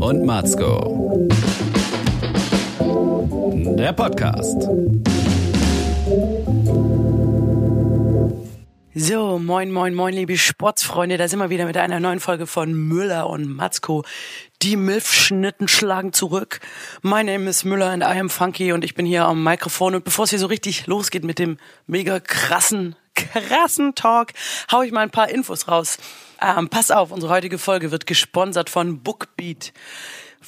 und Matzko. Der Podcast. So, moin, moin, moin, liebe Sportsfreunde. Da sind wir wieder mit einer neuen Folge von Müller und Matzko. Die Milfschnitten schlagen zurück. My name is Müller and I am Funky und ich bin hier am Mikrofon. Und bevor es hier so richtig losgeht mit dem mega krassen, krassen Talk, hau ich mal ein paar Infos raus. Ähm, pass auf, unsere heutige Folge wird gesponsert von Bookbeat.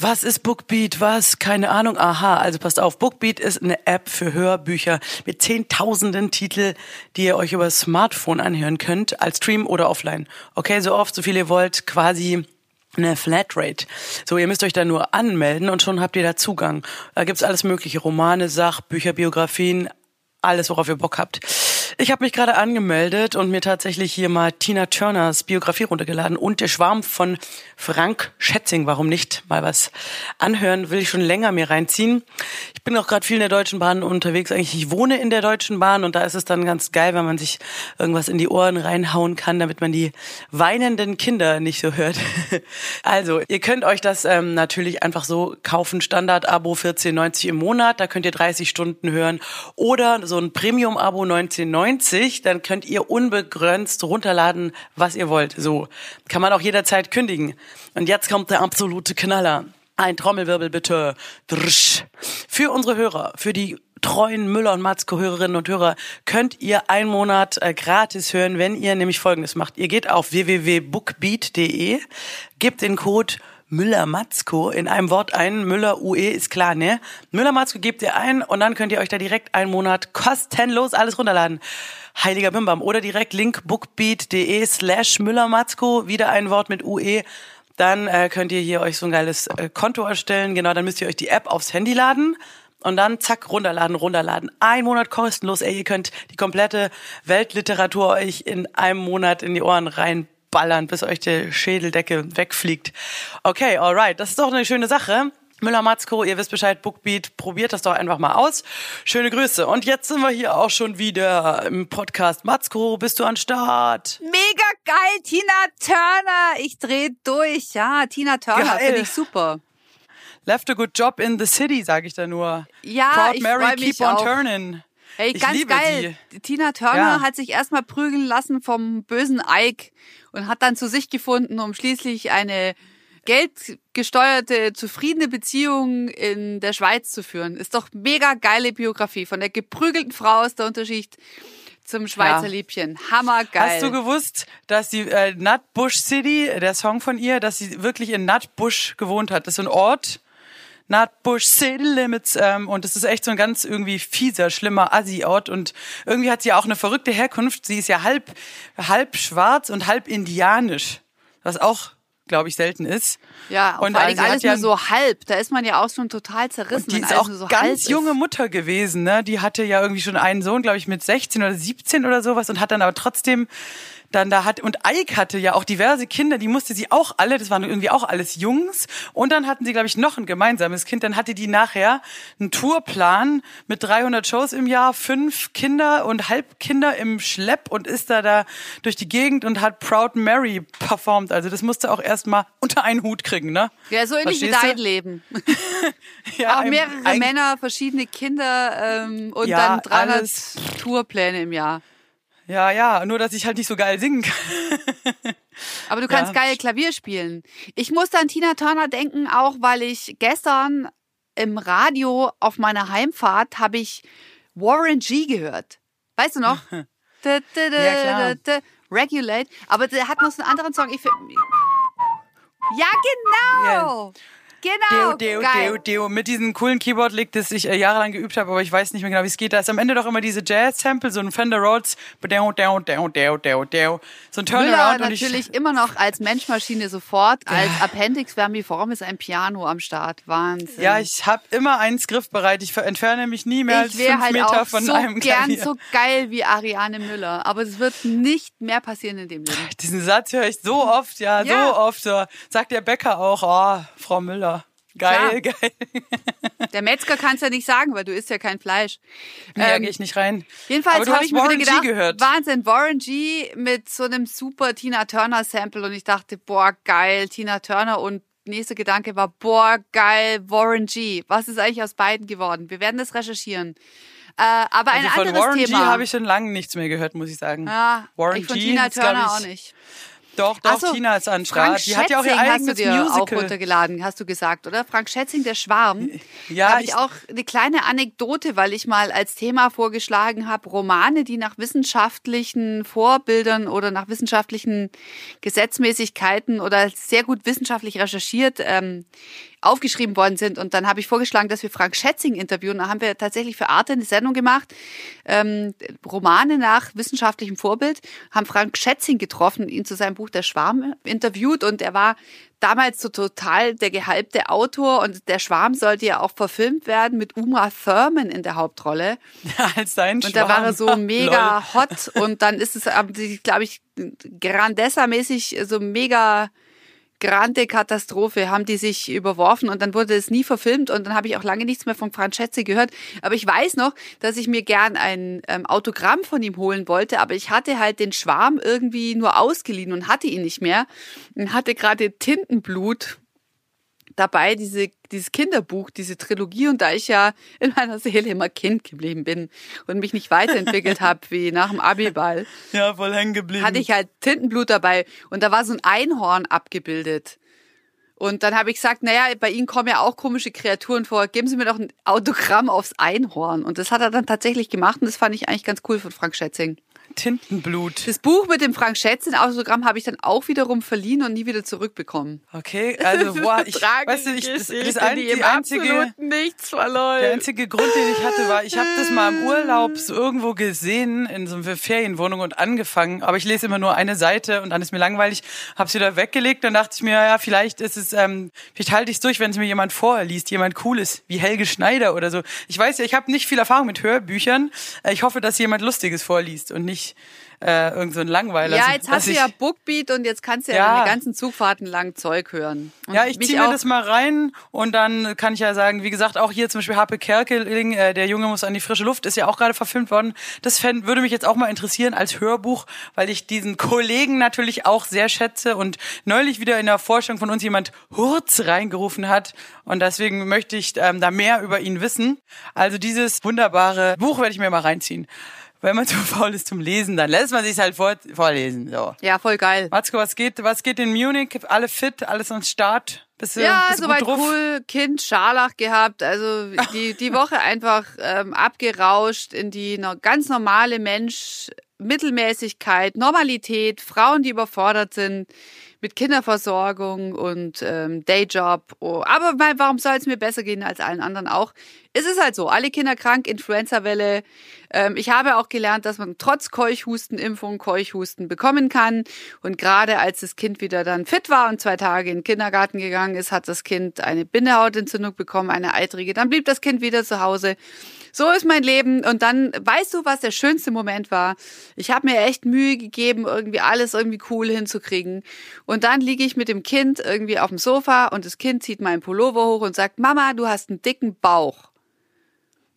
Was ist Bookbeat? Was? Keine Ahnung. Aha, also passt auf. Bookbeat ist eine App für Hörbücher mit zehntausenden Titel, die ihr euch über Smartphone anhören könnt, als Stream oder offline. Okay, so oft, so viel ihr wollt, quasi eine Flatrate. So, ihr müsst euch da nur anmelden und schon habt ihr da Zugang. Da gibt's alles mögliche, Romane, Sachbücher, Biografien, alles, worauf ihr Bock habt. Ich habe mich gerade angemeldet und mir tatsächlich hier mal Tina Turners Biografie runtergeladen und der Schwarm von Frank Schätzing. Warum nicht? Mal was anhören, will ich schon länger mir reinziehen. Ich bin auch gerade viel in der Deutschen Bahn unterwegs. Eigentlich, ich wohne in der Deutschen Bahn und da ist es dann ganz geil, wenn man sich irgendwas in die Ohren reinhauen kann, damit man die weinenden Kinder nicht so hört. Also, ihr könnt euch das ähm, natürlich einfach so kaufen. Standard-Abo 14,90 im Monat. Da könnt ihr 30 Stunden hören. Oder so ein Premium-Abo 19,90. Dann könnt ihr unbegrenzt runterladen, was ihr wollt. So kann man auch jederzeit kündigen. Und jetzt kommt der absolute Knaller. Ein Trommelwirbel bitte. Für unsere Hörer, für die treuen Müller und Matzko Hörerinnen und Hörer könnt ihr einen Monat äh, gratis hören, wenn ihr nämlich Folgendes macht. Ihr geht auf www.bookbeat.de, gebt den Code Müller-Matzko in einem Wort ein. Müller-UE ist klar, ne? Müller-Matzko gebt ihr ein und dann könnt ihr euch da direkt einen Monat kostenlos alles runterladen. Heiliger Bimbam. Oder direkt link bookbeat.de slash Müller-Matzko, wieder ein Wort mit UE. Dann äh, könnt ihr hier euch so ein geiles äh, Konto erstellen. Genau, dann müsst ihr euch die App aufs Handy laden. Und dann zack, runterladen, runterladen. Ein Monat kostenlos. Ey, ihr könnt die komplette Weltliteratur euch in einem Monat in die Ohren reinballern, bis euch die Schädeldecke wegfliegt. Okay, alright. Das ist doch eine schöne Sache. Müller Matzko, ihr wisst Bescheid, Bookbeat, probiert das doch einfach mal aus. Schöne Grüße. Und jetzt sind wir hier auch schon wieder im Podcast. Matzko, bist du an Start? Mega geil, Tina Turner. Ich dreh durch. Ja, Tina Turner finde ich super. Left a good job in the city, sage ich da nur. Ja, Proud ich Mary, keep on auch. turning. Hey, Ich ganz liebe geil. Tina Turner Ja. hat sich erstmal prügeln lassen vom bösen Ike und hat dann zu sich gefunden, um schließlich eine geldgesteuerte, zufriedene Beziehung in der Schweiz zu führen. Ist doch mega geile Biografie von der geprügelten Frau aus der Unterschicht zum Schweizer Ja. Liebchen. Hammergeil. Hast du gewusst, dass die äh, Nutbush City, der Song von ihr, dass sie wirklich in Nutbush gewohnt hat? Das ist ein Ort. Nutbush City Limits ähm, und das ist echt so ein ganz irgendwie fieser, schlimmer Assi-Ort und irgendwie hat sie auch eine verrückte Herkunft. Sie ist ja halb halb schwarz und halb indianisch, was auch, glaube ich, selten ist. Ja, und vor allem also hat alles ja- nur so halb. Da ist man ja auch schon total zerrissen. Und die ist auch so ganz ist. junge Mutter gewesen, ne? Die hatte ja irgendwie schon einen Sohn, glaube ich, mit 16 oder 17 oder sowas und hat dann aber trotzdem dann da hat und Ike hatte ja auch diverse Kinder, die musste sie auch alle, das waren irgendwie auch alles Jungs und dann hatten sie glaube ich noch ein gemeinsames Kind, dann hatte die nachher einen Tourplan mit 300 Shows im Jahr, fünf Kinder und Halbkinder im Schlepp und ist da da durch die Gegend und hat Proud Mary performt, also das musste auch erstmal unter einen Hut kriegen, ne? Ja, so ähnlich wie du? dein Leben. Ja, auch mehrere Männer, verschiedene Kinder ähm, und Ja, dann 300 alles. Tourpläne im Jahr. Ja, ja, nur dass ich halt nicht so geil singen kann. Aber du kannst Ja. geil Klavier spielen. Ich muss an Tina Turner denken, auch weil ich gestern im Radio auf meiner Heimfahrt habe ich Warren G gehört. Weißt du noch? Da, da, da, Ja, klar. Regulate. Aber der hat noch so einen anderen Song. Ich, ja, genau. Genau. Deo, Deo, geil. Deo, Deo. Mit diesem coolen Keyboard-Lick, das ich äh, jahrelang geübt habe, aber ich weiß nicht mehr genau, wie es geht. Da ist am Ende doch immer diese Jazz-Sample, so ein Fender Rhodes, Deo, Deo, Deo, Deo, Deo, Deo. So ein Müller Turnaround und ich, natürlich immer noch als Menschmaschine sofort, als Appendix vermiform ist ein Piano am Start. Wahnsinn. ja, ich habe immer einen griffbereit. Ich entferne mich nie mehr als ich wäre fünf halt Meter von so einem gern Klavier. so geil wie Ariane Müller. Aber es wird nicht mehr passieren in dem Leben. Diesen Satz höre ich so oft, ja, Ja. so oft. Sagt der Bäcker auch, oh, Frau Müller. Geil, Klar. geil. Der Metzger kann es ja nicht sagen, weil du isst ja kein Fleisch. Nee, da Ähm, gehe ich nicht rein. Jedenfalls habe ich mir Warren G gedacht, gehört. Wahnsinn, Warren G mit so einem super Tina Turner Sample und ich dachte, boah, geil, Tina Turner und nächster Gedanke war, boah, geil, Warren G. Was ist eigentlich aus beiden geworden? Wir werden das recherchieren. Äh, aber ein Also von anderes Warren Thema. G habe ich schon lange nichts mehr gehört, muss ich sagen. ja, Warren ich von G Tina Turner auch nicht. Doch, doch, so, Tina ist an Frank. Die hat ja auch ihr Schätzing hast du eigenes dir auch Musical. runtergeladen, hast du gesagt, oder? Frank Schätzing, der Schwarm. Ja, da habe ich ich- auch eine kleine Anekdote, weil ich mal als Thema vorgeschlagen habe, Romane, die nach wissenschaftlichen Vorbildern oder nach wissenschaftlichen Gesetzmäßigkeiten oder sehr gut wissenschaftlich recherchiert ähm, aufgeschrieben worden sind. Und dann habe ich vorgeschlagen, dass wir Frank Schätzing interviewen. Da haben wir tatsächlich für Arte eine Sendung gemacht, ähm, Romane nach wissenschaftlichem Vorbild, haben Frank Schätzing getroffen, ihn zu seinem Buch Der Schwarm interviewt und er war damals so total der gehypte Autor und Der Schwarm sollte ja auch verfilmt werden mit Uma Thurman in der Hauptrolle. als sein Und da war er so Schwarm. mega Lol. hot und dann ist es, glaube ich, Grandessa-mäßig so mega grande Katastrophe, haben die sich überworfen und dann wurde es nie verfilmt und dann habe ich auch lange nichts mehr von Franceschi gehört. Aber ich weiß noch, dass ich mir gern ein ähm, Autogramm von ihm holen wollte, aber ich hatte halt den Schwarm irgendwie nur ausgeliehen und hatte ihn nicht mehr und hatte gerade Tintenblut dabei, diese, dieses Kinderbuch, diese Trilogie. Und da ich ja in meiner Seele immer Kind geblieben bin und mich nicht weiterentwickelt habe wie nach dem Abiball, Ja, voll hängen geblieben. hatte ich halt Tintenblut dabei. Und da war so ein Einhorn abgebildet. Und dann habe ich gesagt, naja, bei Ihnen kommen ja auch komische Kreaturen vor. Geben Sie mir doch ein Autogramm aufs Einhorn. Und das hat er dann tatsächlich gemacht. Und das fand ich eigentlich ganz cool von Frank Schätzing. Tintenblut. Das Buch mit dem Frank Schätzing Autogramm habe ich dann auch wiederum verliehen und nie wieder zurückbekommen. Okay, also boah, ich, weißt du, ich, das, das ein, die einzige, nichts verloren. der einzige Grund, den ich hatte, war, ich habe das mal im Urlaub so irgendwo gesehen in so einer Ferienwohnung und angefangen, aber ich lese immer nur eine Seite und dann ist mir langweilig, hab's wieder weggelegt, dann dachte ich mir, ja, vielleicht ist es, ähm, vielleicht halte ich es durch, wenn es mir jemand vorliest, jemand cooles, wie Helge Schneider oder so. Ich weiß ja, ich habe nicht viel Erfahrung mit Hörbüchern. Äh, Ich hoffe, dass jemand Lustiges vorliest und nicht äh, irgend so ein Langweiler. Ja, jetzt hast du ja Bookbeat und jetzt kannst du ja, Ja. deine ganzen Zugfahrten lang Zeug hören. Und Ja, ich ziehe mir das mal rein und dann kann ich ja sagen, wie gesagt, auch hier zum Beispiel Harpe Kerkeling, äh, der Junge muss an die frische Luft, ist ja auch gerade verfilmt worden. Das fänd, würde mich jetzt auch mal interessieren als Hörbuch, weil ich diesen Kollegen natürlich auch sehr schätze und neulich wieder in der Forschung von uns jemand Hurz reingerufen hat und deswegen möchte ich ähm, da mehr über ihn wissen. Also dieses wunderbare Buch werde ich mir mal reinziehen. Wenn man zu faul ist zum Lesen, dann lässt man sich halt vor, vorlesen. So. Ja, voll geil. Matsko, was geht, was geht in Munich? Alle fit, alles am Start? Bist du, Ja, bist du soweit drauf? cool. Kind Scharlach gehabt. Also die, die Woche einfach ähm, abgerauscht in die ganz normale Mensch, Mittelmäßigkeit, Normalität, Frauen, die überfordert sind mit Kinderversorgung und ähm, Dayjob. Oh, aber mein, warum soll es mir besser gehen als allen anderen auch? Es ist halt so, alle Kinder krank, Influenza-Welle. Ähm, ich habe auch gelernt, dass man trotz Keuchhustenimpfung Keuchhusten bekommen kann. Und gerade als das Kind wieder dann fit war und zwei Tage in den Kindergarten gegangen ist, hat das Kind eine Bindehautentzündung bekommen, eine eitrige. Dann blieb das Kind wieder zu Hause. So ist mein Leben. Und dann, weißt du, was der schönste Moment war? Ich habe mir echt Mühe gegeben, irgendwie alles irgendwie cool hinzukriegen. Und dann liege ich mit dem Kind irgendwie auf dem Sofa und das Kind zieht meinen Pullover hoch und sagt, Mama, du hast einen dicken Bauch.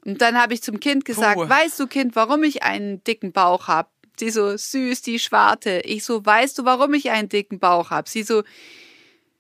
Und dann habe ich zum Kind gesagt, Puh. weißt du, Kind, warum ich einen dicken Bauch habe? Sie so, süß, die Schwarte. Ich so, weißt du, warum ich einen dicken Bauch habe? Sie so,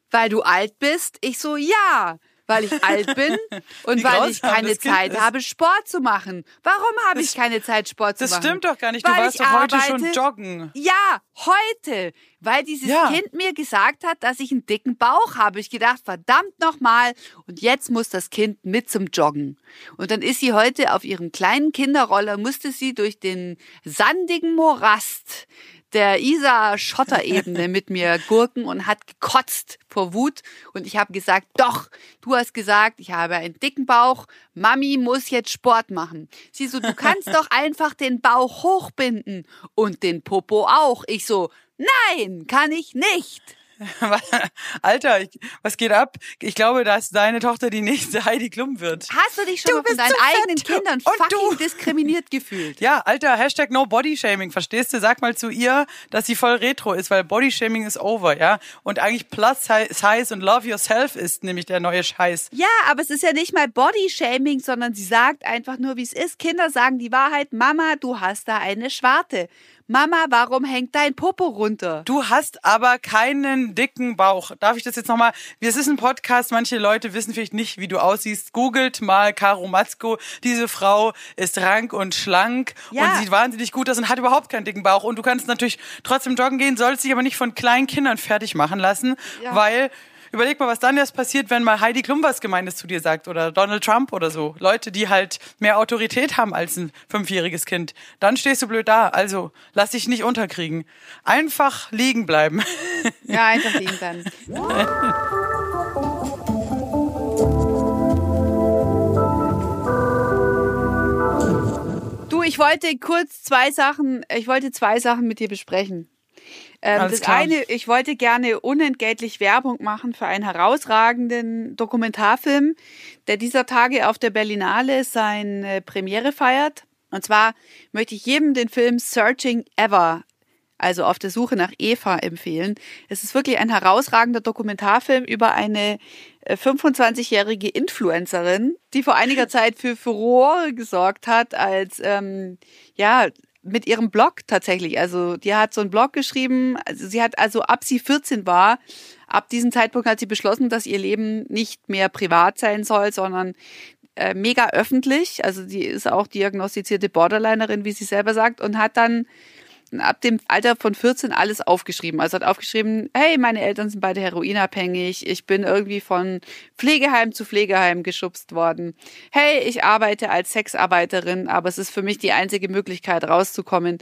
weil du alt bist? Ich so, ja, weil ich alt bin und Wie weil ich keine das Zeit ist. habe, Sport zu machen. Warum habe ich keine Zeit, Sport zu Das machen? stimmt doch gar nicht. Du Weil warst doch heute schon arbeite. joggen. Ja, heute, weil dieses Ja. Kind mir gesagt hat, dass ich einen dicken Bauch habe. Ich gedacht, verdammt nochmal. Und jetzt muss das Kind mit zum Joggen. Und dann ist sie heute auf ihrem kleinen Kinderroller, musste sie durch den sandigen Morast der Isar-Schotterebene mit mir gurken und hat gekotzt vor Wut. Und ich habe gesagt, doch, du hast gesagt, ich habe einen dicken Bauch, Mami muss jetzt Sport machen. Sie so, du kannst doch einfach den Bauch hochbinden und den Popo auch. Ich so, nein, kann ich nicht. Alter, ich, was geht ab? Ich glaube, dass deine Tochter die nächste Heidi Klum wird. Hast du dich schon Du von deinen eigenen. Kindern Und fucking du. diskriminiert gefühlt? Ja, Alter, Hashtag No Body Shaming, verstehst du? Sag mal zu ihr, dass sie voll retro ist, weil Body Shaming ist over, ja? Und eigentlich Plus Size und Love Yourself ist nämlich der neue Scheiß. Ja, aber es ist ja nicht mal Body-Shaming, sondern sie sagt einfach nur, wie es ist. Kinder sagen die Wahrheit, Mama, du hast da eine Schwarte. Mama, warum hängt dein Popo runter? Du hast aber keinen dicken Bauch. Darf ich das jetzt nochmal? Es ist ein Podcast, manche Leute wissen vielleicht nicht, wie du aussiehst. Googelt mal Caro Matzko. Diese Frau ist rank und schlank Ja. und sieht wahnsinnig gut aus und hat überhaupt keinen dicken Bauch. Und du kannst natürlich trotzdem joggen gehen, sollst dich aber nicht von kleinen Kindern fertig machen lassen, Ja. weil Überleg mal, was dann erst passiert, wenn mal Heidi Klum was Gemeines zu dir sagt oder Donald Trump oder so. Leute, die halt mehr Autorität haben als ein fünfjähriges Kind. Dann stehst du blöd da. Also, lass dich nicht unterkriegen. Einfach liegen bleiben. Ja, einfach liegen. Du, ich wollte kurz zwei Sachen, ich wollte zwei Sachen mit dir besprechen. Ähm, das klar. eine, ich wollte gerne unentgeltlich Werbung machen für einen herausragenden Dokumentarfilm, der dieser Tage auf der Berlinale seine Premiere feiert. Und zwar möchte ich jedem den Film Searching Ever also auf der Suche nach Eva empfehlen. Es ist wirklich ein herausragender Dokumentarfilm über eine äh, 25-jährige Influencerin, die vor einiger Zeit für Furore gesorgt hat, als ähm, ja mit ihrem Blog tatsächlich. Also die hat so einen Blog geschrieben. Also sie hat also ab sie 14 war, ab diesem Zeitpunkt hat sie beschlossen, dass ihr Leben nicht mehr privat sein soll, sondern äh, mega öffentlich. Also die ist auch diagnostizierte Borderlinerin, wie sie selber sagt, und hat dann ab dem Alter von 14 alles aufgeschrieben. Also hat aufgeschrieben, hey, meine Eltern sind beide heroinabhängig, ich bin irgendwie von Pflegeheim zu Pflegeheim geschubst worden. Hey, ich arbeite als Sexarbeiterin, aber es ist für mich die einzige Möglichkeit rauszukommen.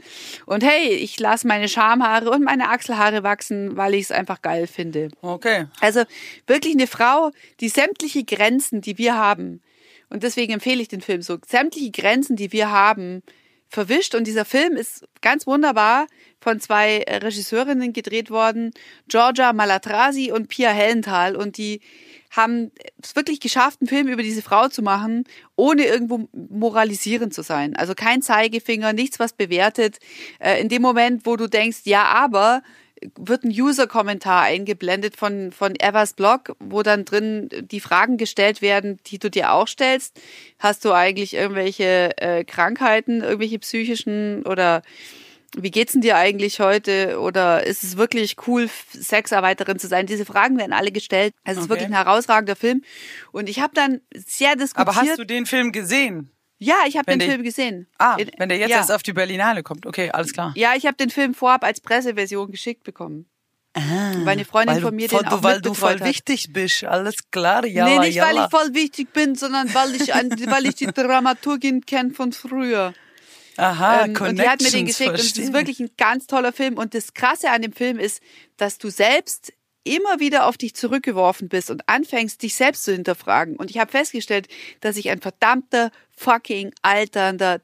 Und hey, ich lasse meine Schamhaare und meine Achselhaare wachsen, weil ich es einfach geil finde. Okay. Also wirklich eine Frau, die sämtliche Grenzen, die wir haben, und deswegen empfehle ich den Film so, sämtliche Grenzen, die wir haben, verwischt. Und dieser Film ist ganz wunderbar von zwei äh, Regisseurinnen gedreht worden, Georgia Malatrasi und Pia Hellenthal. Und die haben es wirklich geschafft, einen Film über diese Frau zu machen, ohne irgendwo moralisierend zu sein. Also kein Zeigefinger, nichts, was bewertet. Äh, In dem Moment, wo du denkst, ja, aber wird ein User-Kommentar eingeblendet von, von Evers Blog, wo dann drin die Fragen gestellt werden, die du dir auch stellst. Hast du eigentlich irgendwelche äh, Krankheiten, irgendwelche psychischen oder wie geht's denn dir eigentlich heute? Oder ist es wirklich cool, Sexarbeiterin zu sein? Diese Fragen werden alle gestellt. Also es ist Okay. wirklich ein herausragender Film. Und ich habe dann sehr diskutiert. Aber hast du den Film gesehen? Ja, ich habe den Film gesehen. Ah, wenn der jetzt ja. erst auf die Berlinale kommt. Okay, alles klar. Ja, ich habe den Film vorab als Presseversion geschickt bekommen. weil eine Freundin Weil von mir du, den auch weil du voll hat. wichtig bist. Alles klar, ja. nee, nicht weil ich voll wichtig bin, sondern weil ich, ein, weil ich die Dramaturgin kenne von früher. Aha, Ähm, und die hat mir den geschickt und es verstehe. ist wirklich ein ganz toller Film. Und das Krasse an dem Film ist, dass du selbst immer wieder auf dich zurückgeworfen bist und anfängst, dich selbst zu hinterfragen. Und ich habe festgestellt, dass ich ein verdammter, fucking alternder,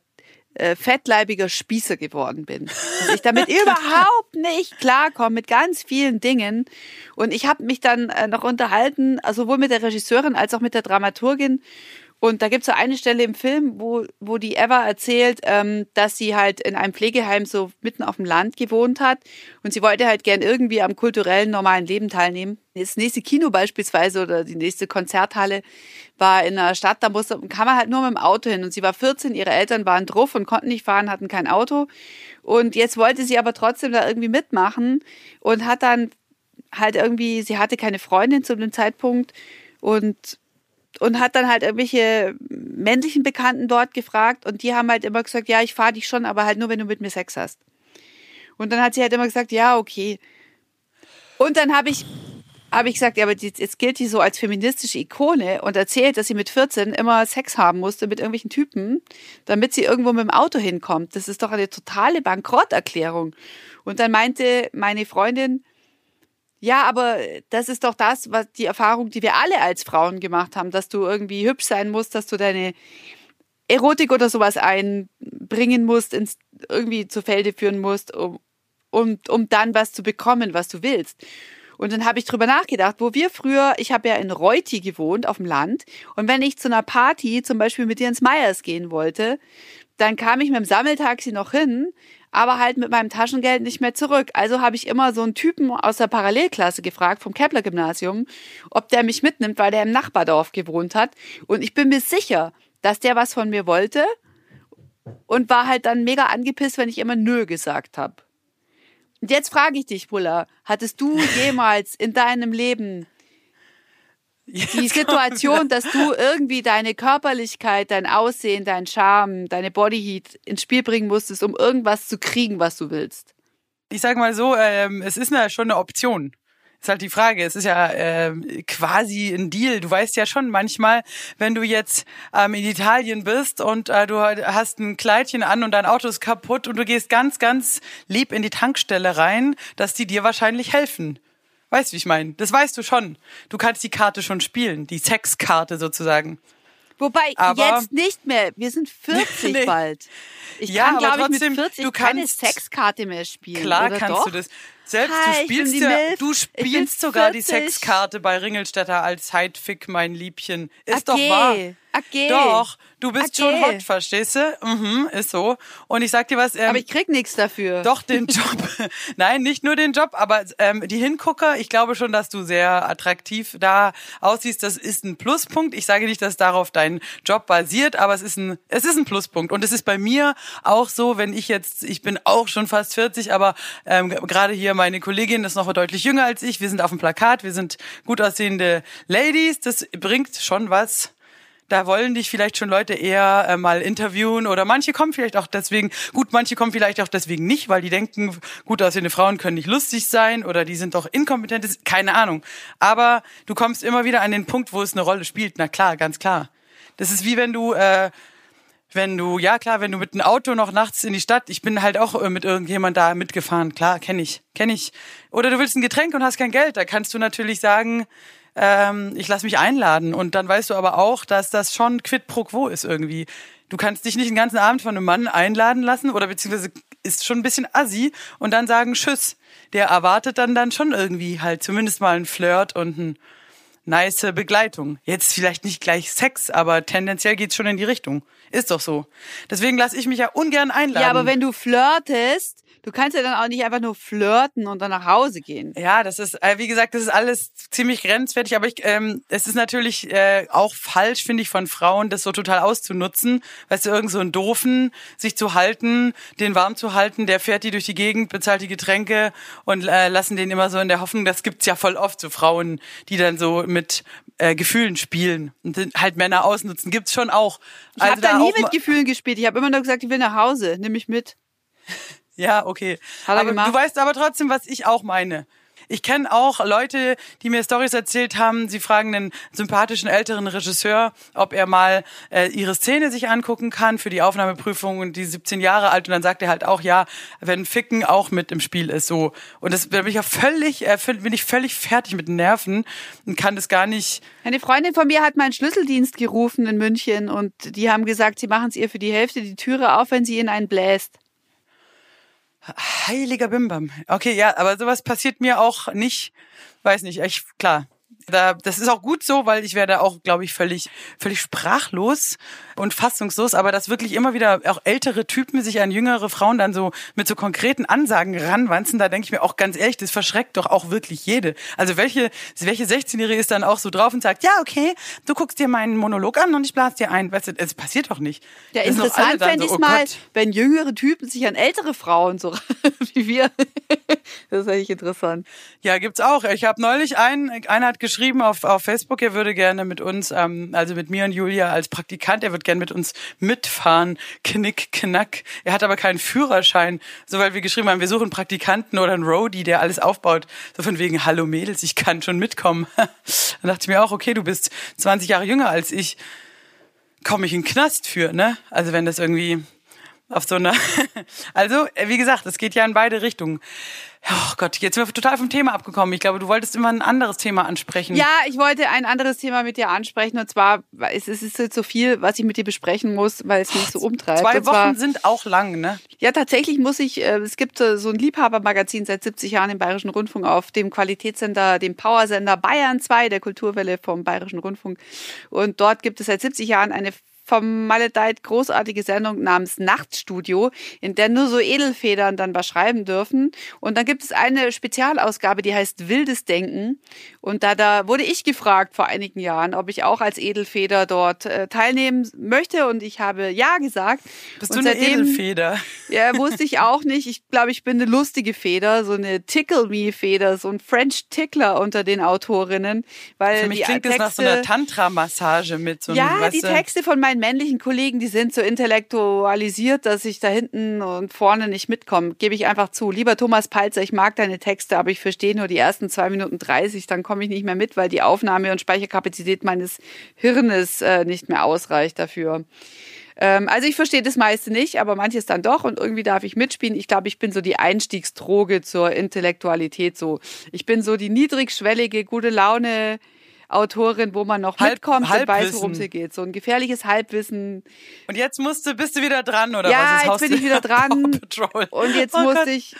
äh, fettleibiger Spießer geworden bin. Dass ich damit überhaupt nicht klarkomme mit ganz vielen Dingen. Und ich habe mich dann äh, noch unterhalten, sowohl mit der Regisseurin als auch mit der Dramaturgin. Und da gibt's so eine Stelle im Film, wo, wo die Eva erzählt, ähm, dass sie halt in einem Pflegeheim so mitten auf dem Land gewohnt hat. Und sie wollte halt gern irgendwie am kulturellen, normalen Leben teilnehmen. Das nächste Kino beispielsweise oder die nächste Konzerthalle war in einer Stadt, da musste, kam man halt nur mit dem Auto hin. Und sie war 14, ihre Eltern waren drauf und konnten nicht fahren, hatten kein Auto. Und jetzt wollte sie aber trotzdem da irgendwie mitmachen und hat dann halt irgendwie, sie hatte keine Freundin zu dem Zeitpunkt. Und und hat dann halt irgendwelche männlichen Bekannten dort gefragt und die haben halt immer gesagt, ja, ich fahre dich schon, aber halt nur, wenn du mit mir Sex hast. Und dann hat sie halt immer gesagt, ja, okay. Und dann habe ich habe ich gesagt, ja, aber jetzt gilt die so als feministische Ikone und erzählt, dass sie mit 14 immer Sex haben musste mit irgendwelchen Typen, damit sie irgendwo mit dem Auto hinkommt. Das ist doch eine totale Bankrotterklärung. Und dann meinte meine Freundin, ja, aber das ist doch das, was die Erfahrung, die wir alle als Frauen gemacht haben, dass du irgendwie hübsch sein musst, dass du deine Erotik oder sowas einbringen musst, ins, irgendwie zu Felde führen musst, um, um, um dann was zu bekommen, was du willst. Und dann habe ich drüber nachgedacht, wo wir früher, ich habe ja in Reuti gewohnt, auf dem Land, und wenn ich zu einer Party zum Beispiel mit dir ins Meyers gehen wollte, dann kam ich mit dem Sammeltaxi noch hin, aber halt mit meinem Taschengeld nicht mehr zurück. Also habe ich immer so einen Typen aus der Parallelklasse gefragt, vom Kepler-Gymnasium, ob der mich mitnimmt, weil der im Nachbardorf gewohnt hat. Und ich bin mir sicher, dass der was von mir wollte und war halt dann mega angepisst, wenn ich immer nö gesagt habe. Und jetzt frage ich dich, Bulla, hattest du jemals in deinem Leben die Situation, dass du irgendwie deine Körperlichkeit, dein Aussehen, dein Charme, deine Bodyheat ins Spiel bringen musstest, um irgendwas zu kriegen, was du willst? Ich sage mal so, ähm, es ist ja schon eine Option. Ist halt die Frage. Es ist ja äh, quasi ein Deal. Du weißt ja schon manchmal, wenn du jetzt ähm, in Italien bist und äh, du hast ein Kleidchen an und dein Auto ist kaputt und du gehst ganz, ganz lieb in die Tankstelle rein, dass die dir wahrscheinlich helfen. Weißt du, wie ich meine? Das weißt du schon. Du kannst die Karte schon spielen, die Sexkarte sozusagen. Wobei, aber jetzt nicht mehr. Wir sind 40 nee. bald. Ich ja, kann, glaube ich, mit 40 du keine Sexkarte mehr spielen. Klar kannst doch? du das. Selbst Hi, du spielst ja, du spielst sogar die Sexkarte bei Ringelstädter als Sidefick, mein Liebchen. Ist okay. doch wahr. Okay. Doch, du bist okay. schon hot, verstehst du? Mhm, ist so. Und ich sag dir was. Ähm, aber ich krieg nichts dafür. Doch, den Job. Nein, nicht nur den Job, aber ähm, die Hingucker, ich glaube schon, dass du sehr attraktiv da aussiehst. Das ist ein Pluspunkt. Ich sage nicht, dass darauf dein Job basiert, aber es ist ein, es ist ein Pluspunkt. Und es ist bei mir auch so, wenn ich jetzt, ich bin auch schon fast 40, aber ähm, gerade hier meine Kollegin ist noch deutlich jünger als ich. Wir sind auf dem Plakat, wir sind gut aussehende Ladies. Das bringt schon was da wollen dich vielleicht schon Leute eher äh, mal interviewen oder manche kommen vielleicht auch deswegen, gut, manche kommen vielleicht auch deswegen nicht, weil die denken, gut aussehende Frauen können nicht lustig sein oder die sind doch inkompetent, keine Ahnung. Aber du kommst immer wieder an den Punkt, wo es eine Rolle spielt. Na klar, ganz klar. Das ist wie wenn du, äh, wenn du, ja klar, wenn du mit einem Auto noch nachts in die Stadt, ich bin halt auch äh, mit irgendjemand da mitgefahren, klar, kenne ich, kenne ich. Oder du willst ein Getränk und hast kein Geld, da kannst du natürlich sagen, ähm, ich lass mich einladen. Und dann weißt du aber auch, dass das schon quid pro quo ist irgendwie. Du kannst dich nicht den ganzen Abend von einem Mann einladen lassen oder beziehungsweise ist schon ein bisschen assi und dann sagen Tschüss. Der erwartet dann dann schon irgendwie halt zumindest mal ein Flirt und ein nice Begleitung. Jetzt vielleicht nicht gleich Sex, aber tendenziell geht's schon in die Richtung. Ist doch so. Deswegen lasse ich mich ja ungern einladen. Ja, aber wenn du flirtest, Du kannst ja dann auch nicht einfach nur flirten und dann nach Hause gehen. Ja, das ist, äh, wie gesagt, das ist alles ziemlich grenzwertig, aber ich, ähm, es ist natürlich äh, auch falsch, finde ich, von Frauen, das so total auszunutzen. Weißt du, irgend so einen Doofen, sich zu halten, den warm zu halten, der fährt die durch die Gegend, bezahlt die Getränke und äh, lassen den immer so in der Hoffnung, das gibt's ja voll oft, so Frauen, die dann so mit äh, Gefühlen spielen und halt Männer ausnutzen. Gibt's schon auch. Ich also habe da nie mit Gefühlen gespielt. Ich habe immer nur gesagt, ich will nach Hause, nimm mich mit. Ja, okay. Hat er aber gemacht? du weißt aber trotzdem, was ich auch meine. Ich kenne auch Leute, die mir Stories erzählt haben. Sie fragen einen sympathischen älteren Regisseur, ob er mal äh, ihre Szene sich angucken kann für die Aufnahmeprüfung und die 17 Jahre alt. Und dann sagt er halt auch, ja, wenn Ficken auch mit im Spiel ist, so. Und das da bin ich ja völlig, äh, bin ich völlig fertig mit den Nerven und kann das gar nicht. Eine Freundin von mir hat meinen Schlüsseldienst gerufen in München und die haben gesagt, sie machen es ihr für die Hälfte die Türe auf, wenn sie in einen bläst. Heiliger Bimbam. Okay, ja, aber sowas passiert mir auch nicht. Weiß nicht, ich, klar, das ist auch gut so, weil ich werde auch, glaube ich, völlig, völlig sprachlos und fassungslos, aber dass wirklich immer wieder auch ältere Typen sich an jüngere Frauen dann so mit so konkreten Ansagen ranwanzen, da denke ich mir auch ganz ehrlich, das verschreckt doch auch wirklich jede. Also welche, welche 16-Jährige ist dann auch so drauf und sagt, ja, okay, du guckst dir meinen Monolog an und ich blase dir ein. Weißt du, es passiert doch nicht. Ja, interessant fände ich so, oh mal, Gott. wenn jüngere Typen sich an ältere Frauen so wie wir. das ist eigentlich interessant. Ja, gibt's auch. Ich habe neulich einen, einer hat geschrieben, geschrieben auf, auf Facebook, er würde gerne mit uns, ähm, also mit mir und Julia als Praktikant, er würde gerne mit uns mitfahren, knick, knack. Er hat aber keinen Führerschein, so weil wir geschrieben haben, wir suchen Praktikanten oder einen Roadie, der alles aufbaut. So von wegen, hallo Mädels, ich kann schon mitkommen. Dann dachte ich mir auch, okay, du bist 20 Jahre jünger als ich, komme ich in den Knast für, ne? Also wenn das irgendwie auf so einer. Also, wie gesagt, es geht ja in beide Richtungen. Oh Gott, jetzt sind wir total vom Thema abgekommen. Ich glaube, du wolltest immer ein anderes Thema ansprechen. Ja, ich wollte ein anderes Thema mit dir ansprechen. Und zwar, es ist jetzt so viel, was ich mit dir besprechen muss, weil es mich so umtreibt. Zwei Wochen zwar, sind auch lang, ne? Ja, tatsächlich muss ich, äh, es gibt so ein Liebhabermagazin seit 70 Jahren im Bayerischen Rundfunk auf dem Qualitätssender, dem Powersender Bayern 2 der Kulturwelle vom Bayerischen Rundfunk. Und dort gibt es seit 70 Jahren eine vom Maledeit großartige Sendung namens Nachtstudio, in der nur so Edelfedern dann was schreiben dürfen. Und dann gibt es eine Spezialausgabe, die heißt Wildes Denken. Und da, da wurde ich gefragt vor einigen Jahren, ob ich auch als Edelfeder dort äh, teilnehmen möchte. Und ich habe ja gesagt. Bist und du eine seitdem, Edelfeder? Ja, wusste ich auch nicht. Ich glaube, ich bin eine lustige Feder, so eine Tickle-Me-Feder, so ein French Tickler unter den Autorinnen. Weil Für mich die klingt Texte, das nach so einer Tantra-Massage mit so einem, Ja, die Texte von meinen männlichen Kollegen, die sind so intellektualisiert, dass ich da hinten und vorne nicht mitkomme. Gebe ich einfach zu. Lieber Thomas Palzer, ich mag deine Texte, aber ich verstehe nur die ersten zwei Minuten dreißig, dann komme ich nicht mehr mit, weil die Aufnahme- und Speicherkapazität meines Hirnes äh, nicht mehr ausreicht dafür. Ähm, also ich verstehe das meiste nicht, aber manches dann doch und irgendwie darf ich mitspielen. Ich glaube, ich bin so die Einstiegsdroge zur Intellektualität so. Ich bin so die niedrigschwellige, gute Laune, Autorin, wo man noch Halb- mitkommt und weiß, Halbwissen. worum es hier geht. So ein gefährliches Halbwissen. Und jetzt musst du, bist du wieder dran, oder Ja, was? jetzt haust bin ich wieder dran. Und jetzt oh musste ich,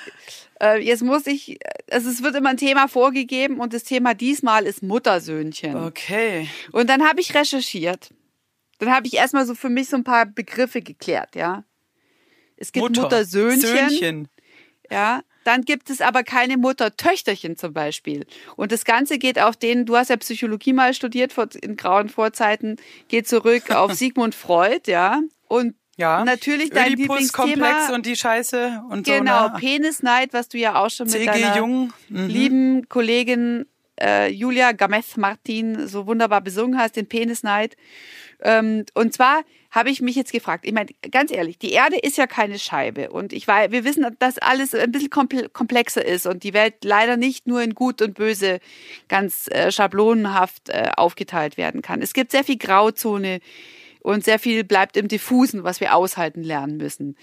äh, jetzt muss ich, also es wird immer ein Thema vorgegeben und das Thema diesmal ist Muttersöhnchen. Okay. Und dann habe ich recherchiert. Dann habe ich erstmal so für mich so ein paar Begriffe geklärt, ja. Es gibt Mutter. Muttersöhnchen. Söhnchen. Ja, dann gibt es aber keine Mutter-Töchterchen zum Beispiel. Und das Ganze geht auf den, du hast ja Psychologie mal studiert in grauen Vorzeiten, geht zurück auf Sigmund Freud, ja. Und Ja. natürlich dein Lieblingsthema. und die Scheiße und Genau, so. Ne? Penisneid, was du ja auch schon mit C.G. deiner Jung. Mhm. lieben Kollegin äh, Julia Gameth Martin so wunderbar besungen hast, den Penisneid. Ähm, und zwar habe ich mich jetzt gefragt, ich meine, ganz ehrlich, die Erde ist ja keine Scheibe und ich weiß, wir wissen, dass alles ein bisschen komple- komplexer ist und die Welt leider nicht nur in Gut und Böse ganz äh, schablonenhaft äh, aufgeteilt werden kann. Es gibt sehr viel Grauzone und sehr viel bleibt im Diffusen, was wir aushalten lernen müssen.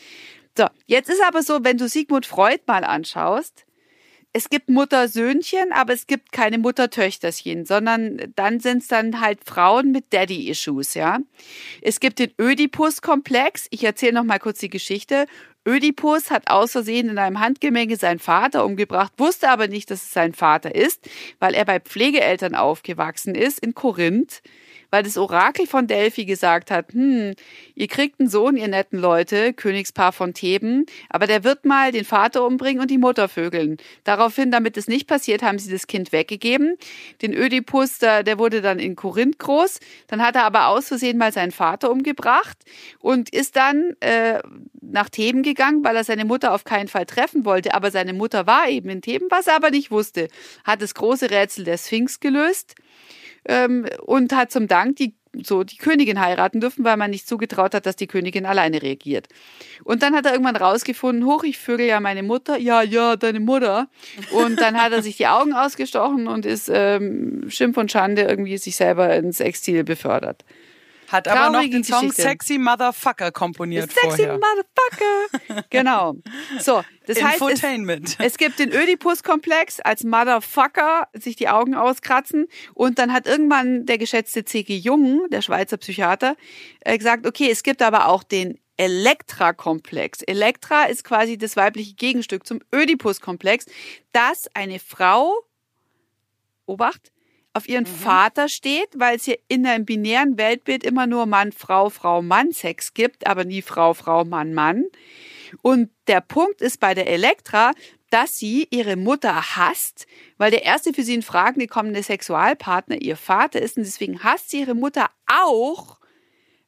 So, jetzt ist aber so, wenn du Sigmund Freud mal anschaust, es gibt Mutter-Söhnchen, aber es gibt keine Mutter-Töchterchen, sondern dann sind es dann halt Frauen mit Daddy-Issues, ja. Es gibt den Ödipus-Komplex. Ich erzähle noch mal kurz die Geschichte. Ödipus hat aus Versehen in einem Handgemenge seinen Vater umgebracht, wusste aber nicht, dass es sein Vater ist, weil er bei Pflegeeltern aufgewachsen ist in Korinth weil das Orakel von Delphi gesagt hat, hm, ihr kriegt einen Sohn, ihr netten Leute, Königspaar von Theben, aber der wird mal den Vater umbringen und die Mutter vögeln. Daraufhin, damit es nicht passiert, haben sie das Kind weggegeben. Den Ödipus, der, der wurde dann in Korinth groß. Dann hat er aber aus Versehen mal seinen Vater umgebracht und ist dann äh, nach Theben gegangen, weil er seine Mutter auf keinen Fall treffen wollte. Aber seine Mutter war eben in Theben, was er aber nicht wusste. Hat das große Rätsel der Sphinx gelöst ähm, und hat zum Dank die so die Königin heiraten dürfen, weil man nicht zugetraut hat, dass die Königin alleine reagiert. Und dann hat er irgendwann rausgefunden, hoch, ich vögel ja meine Mutter, ja, ja, deine Mutter. Und dann hat er sich die Augen ausgestochen und ist ähm, Schimpf und Schande irgendwie sich selber ins Exil befördert. Hat aber noch den Song Geschichte. Sexy Motherfucker komponiert Sexy vorher. Motherfucker. genau. So, das heißt, es, Infotainment. es gibt den Ödipus-Komplex als Motherfucker, sich die Augen auskratzen. Und dann hat irgendwann der geschätzte C.G. Jung, der Schweizer Psychiater, äh, gesagt, okay, es gibt aber auch den Elektra-Komplex. Elektra ist quasi das weibliche Gegenstück zum Ödipus-Komplex, dass eine Frau, Obacht, auf ihren Vater steht, weil es hier in einem binären Weltbild immer nur Mann, Frau, Frau, Mann Sex gibt, aber nie Frau, Frau, Mann, Mann. Und der Punkt ist bei der Elektra, dass sie ihre Mutter hasst, weil der erste für sie in Fragen gekommene Sexualpartner ihr Vater ist und deswegen hasst sie ihre Mutter auch,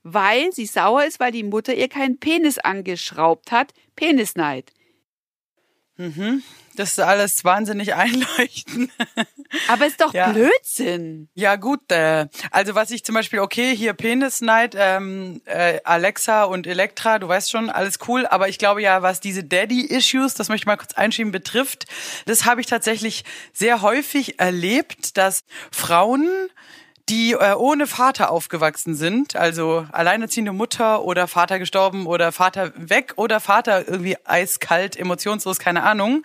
weil sie sauer ist, weil die Mutter ihr keinen Penis angeschraubt hat. Penisneid. Das ist alles wahnsinnig einleuchtend. Aber ist doch Ja. Blödsinn. Ja gut, äh, also was ich zum Beispiel, okay, hier Penis Night, ähm, äh, Alexa und Elektra, du weißt schon, alles cool, aber ich glaube ja, was diese Daddy-Issues, das möchte ich mal kurz einschieben, betrifft, das habe ich tatsächlich sehr häufig erlebt, dass Frauen die äh, ohne Vater aufgewachsen sind, also alleinerziehende Mutter oder Vater gestorben oder Vater weg oder Vater irgendwie eiskalt, emotionslos, keine Ahnung,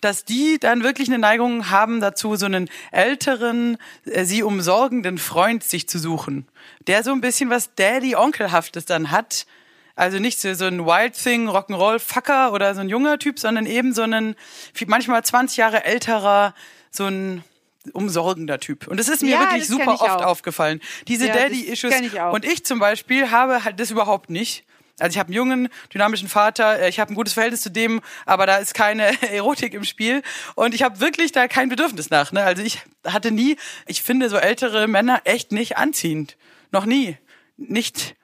dass die dann wirklich eine Neigung haben dazu, so einen älteren, äh, sie umsorgenden Freund sich zu suchen, der so ein bisschen was Daddy-Onkelhaftes dann hat. Also nicht so so ein Wild Thing, Rock'n'Roll-Fucker oder so ein junger Typ, sondern eben so ein, manchmal 20 Jahre älterer, so ein umsorgender Typ. Und das ist mir Ja, wirklich super oft auch. aufgefallen. Diese Ja, Daddy-Issues. Und ich zum Beispiel habe halt das überhaupt nicht. Also ich habe einen jungen, dynamischen Vater, äh, ich habe ein gutes Verhältnis zu dem, aber da ist keine Erotik im Spiel und ich habe wirklich da kein Bedürfnis nach. Ne? Also ich hatte nie, ich finde so ältere Männer echt nicht anziehend. Noch nie. Nicht,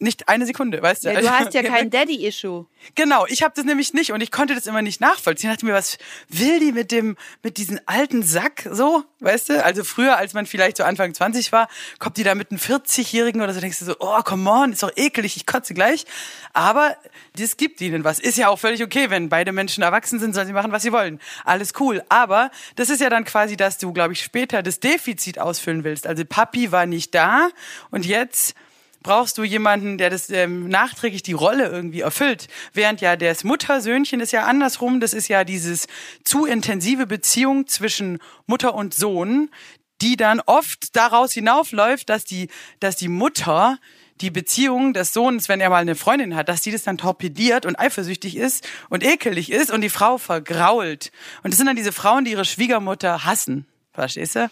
nicht eine Sekunde, weißt du? Ja, du hast ja kein Daddy-Issue. Genau, ich habe das nämlich nicht und ich konnte das immer nicht nachvollziehen. Ich dachte mir, was will die mit dem mit diesem alten Sack so, weißt du? Also früher, als man vielleicht so Anfang 20 war, kommt die da mit einem 40-jährigen oder so, denkst du so, oh, come on, ist doch ekelig, ich kotze gleich. Aber das gibt ihnen was. Ist ja auch völlig okay, wenn beide Menschen erwachsen sind, sollen sie machen, was sie wollen. Alles cool, aber das ist ja dann quasi, dass du, glaube ich, später das Defizit ausfüllen willst. Also Papi war nicht da und jetzt brauchst du jemanden, der das ähm, nachträglich die Rolle irgendwie erfüllt. Während ja das Muttersöhnchen ist ja andersrum, das ist ja dieses zu intensive Beziehung zwischen Mutter und Sohn, die dann oft daraus hinaufläuft, dass die, dass die Mutter die Beziehung des Sohnes, wenn er mal eine Freundin hat, dass die das dann torpediert und eifersüchtig ist und ekelig ist und die Frau vergrault. Und das sind dann diese Frauen, die ihre Schwiegermutter hassen. Verstehst du?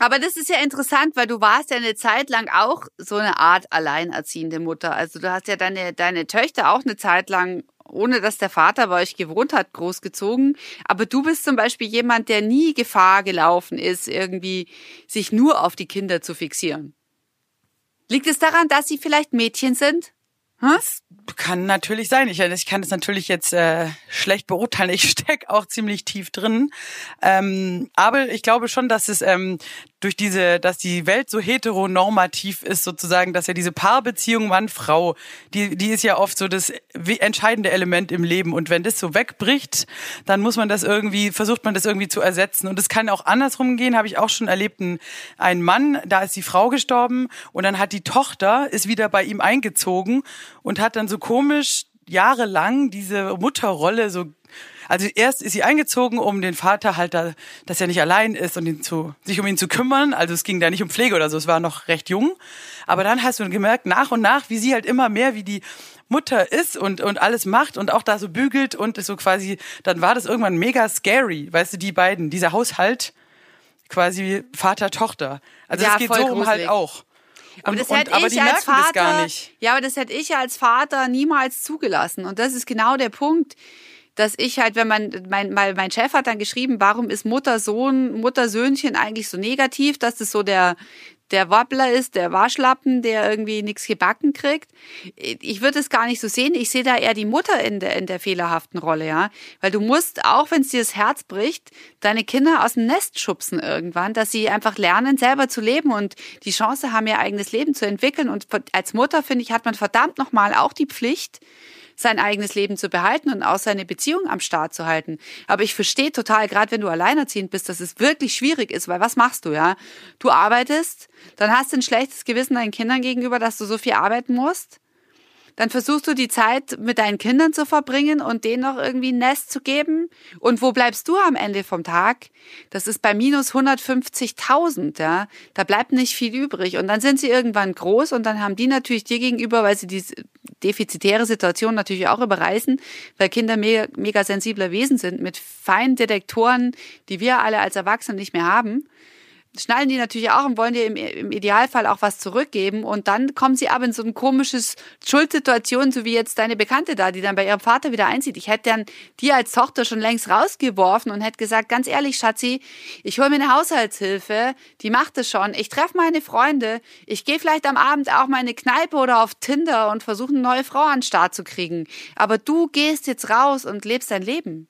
Aber das ist ja interessant, weil du warst ja eine Zeit lang auch so eine Art alleinerziehende Mutter. Also du hast ja deine, deine Töchter auch eine Zeit lang, ohne dass der Vater bei euch gewohnt hat, großgezogen. Aber du bist zum Beispiel jemand, der nie Gefahr gelaufen ist, irgendwie sich nur auf die Kinder zu fixieren. Liegt es daran, dass sie vielleicht Mädchen sind? Hm? Kann natürlich sein. Ich, ich kann das natürlich jetzt äh, schlecht beurteilen. Ich steck auch ziemlich tief drin. Ähm, aber ich glaube schon, dass es ähm, durch diese, dass die Welt so heteronormativ ist, sozusagen, dass ja diese Paarbeziehung Mann-Frau, die, die ist ja oft so das entscheidende Element im Leben. Und wenn das so wegbricht, dann muss man das irgendwie, versucht man das irgendwie zu ersetzen. Und es kann auch andersrum gehen, habe ich auch schon erlebt. Ein Mann, da ist die Frau gestorben und dann hat die Tochter, ist wieder bei ihm eingezogen und hat dann so komisch jahrelang diese Mutterrolle so also erst ist sie eingezogen, um den Vater halt da, dass er nicht allein ist und ihn zu, sich um ihn zu kümmern. Also es ging da nicht um Pflege oder so, es war noch recht jung. Aber dann hast du gemerkt, nach und nach, wie sie halt immer mehr wie die Mutter ist und, und alles macht und auch da so bügelt und ist so quasi, dann war das irgendwann mega scary, weißt du, die beiden, dieser Haushalt, quasi Vater, Tochter. Also Ja, es geht voll so rum halt gruselig. auch. Aber Und- das und- hätte aber ich die als merken Vater, das gar nicht. ja, aber das hätte ich als Vater niemals zugelassen. Und das ist genau der Punkt, dass ich halt, wenn man, mein, mein, mein Chef hat dann geschrieben, warum ist Mutter-Sohn, Mutter-Söhnchen eigentlich so negativ, dass das so der, der Wabbler ist, der Waschlappen, der irgendwie nichts gebacken kriegt. Ich würde es gar nicht so sehen. Ich sehe da eher die Mutter in der, in der fehlerhaften Rolle, ja. Weil du musst, auch wenn es dir das Herz bricht, deine Kinder aus dem Nest schubsen irgendwann, dass sie einfach lernen, selber zu leben und die Chance haben, ihr eigenes Leben zu entwickeln. Und als Mutter, finde ich, hat man verdammt nochmal auch die Pflicht, sein eigenes Leben zu behalten und auch seine Beziehung am Start zu halten. Aber ich verstehe total, gerade wenn du alleinerziehend bist, dass es wirklich schwierig ist, weil was machst du, ja? Du arbeitest, dann hast du ein schlechtes Gewissen deinen Kindern gegenüber, dass du so viel arbeiten musst. Dann versuchst du die Zeit mit deinen Kindern zu verbringen und denen noch irgendwie ein Nest zu geben. Und wo bleibst du am Ende vom Tag? Das ist bei minus 150.000, ja. Da bleibt nicht viel übrig. Und dann sind sie irgendwann groß und dann haben die natürlich dir gegenüber, weil sie diese defizitäre Situation natürlich auch überreißen, weil Kinder mega, mega sensibler Wesen sind mit feinen Detektoren, die wir alle als Erwachsene nicht mehr haben schnallen die natürlich auch und wollen dir im, im Idealfall auch was zurückgeben. Und dann kommen sie aber in so ein komisches Schuldsituation, so wie jetzt deine Bekannte da, die dann bei ihrem Vater wieder einzieht. Ich hätte dann die als Tochter schon längst rausgeworfen und hätte gesagt, ganz ehrlich, Schatzi, ich hole mir eine Haushaltshilfe, die macht es schon. Ich treffe meine Freunde, ich gehe vielleicht am Abend auch mal in eine Kneipe oder auf Tinder und versuche eine neue Frau an den Start zu kriegen. Aber du gehst jetzt raus und lebst dein Leben.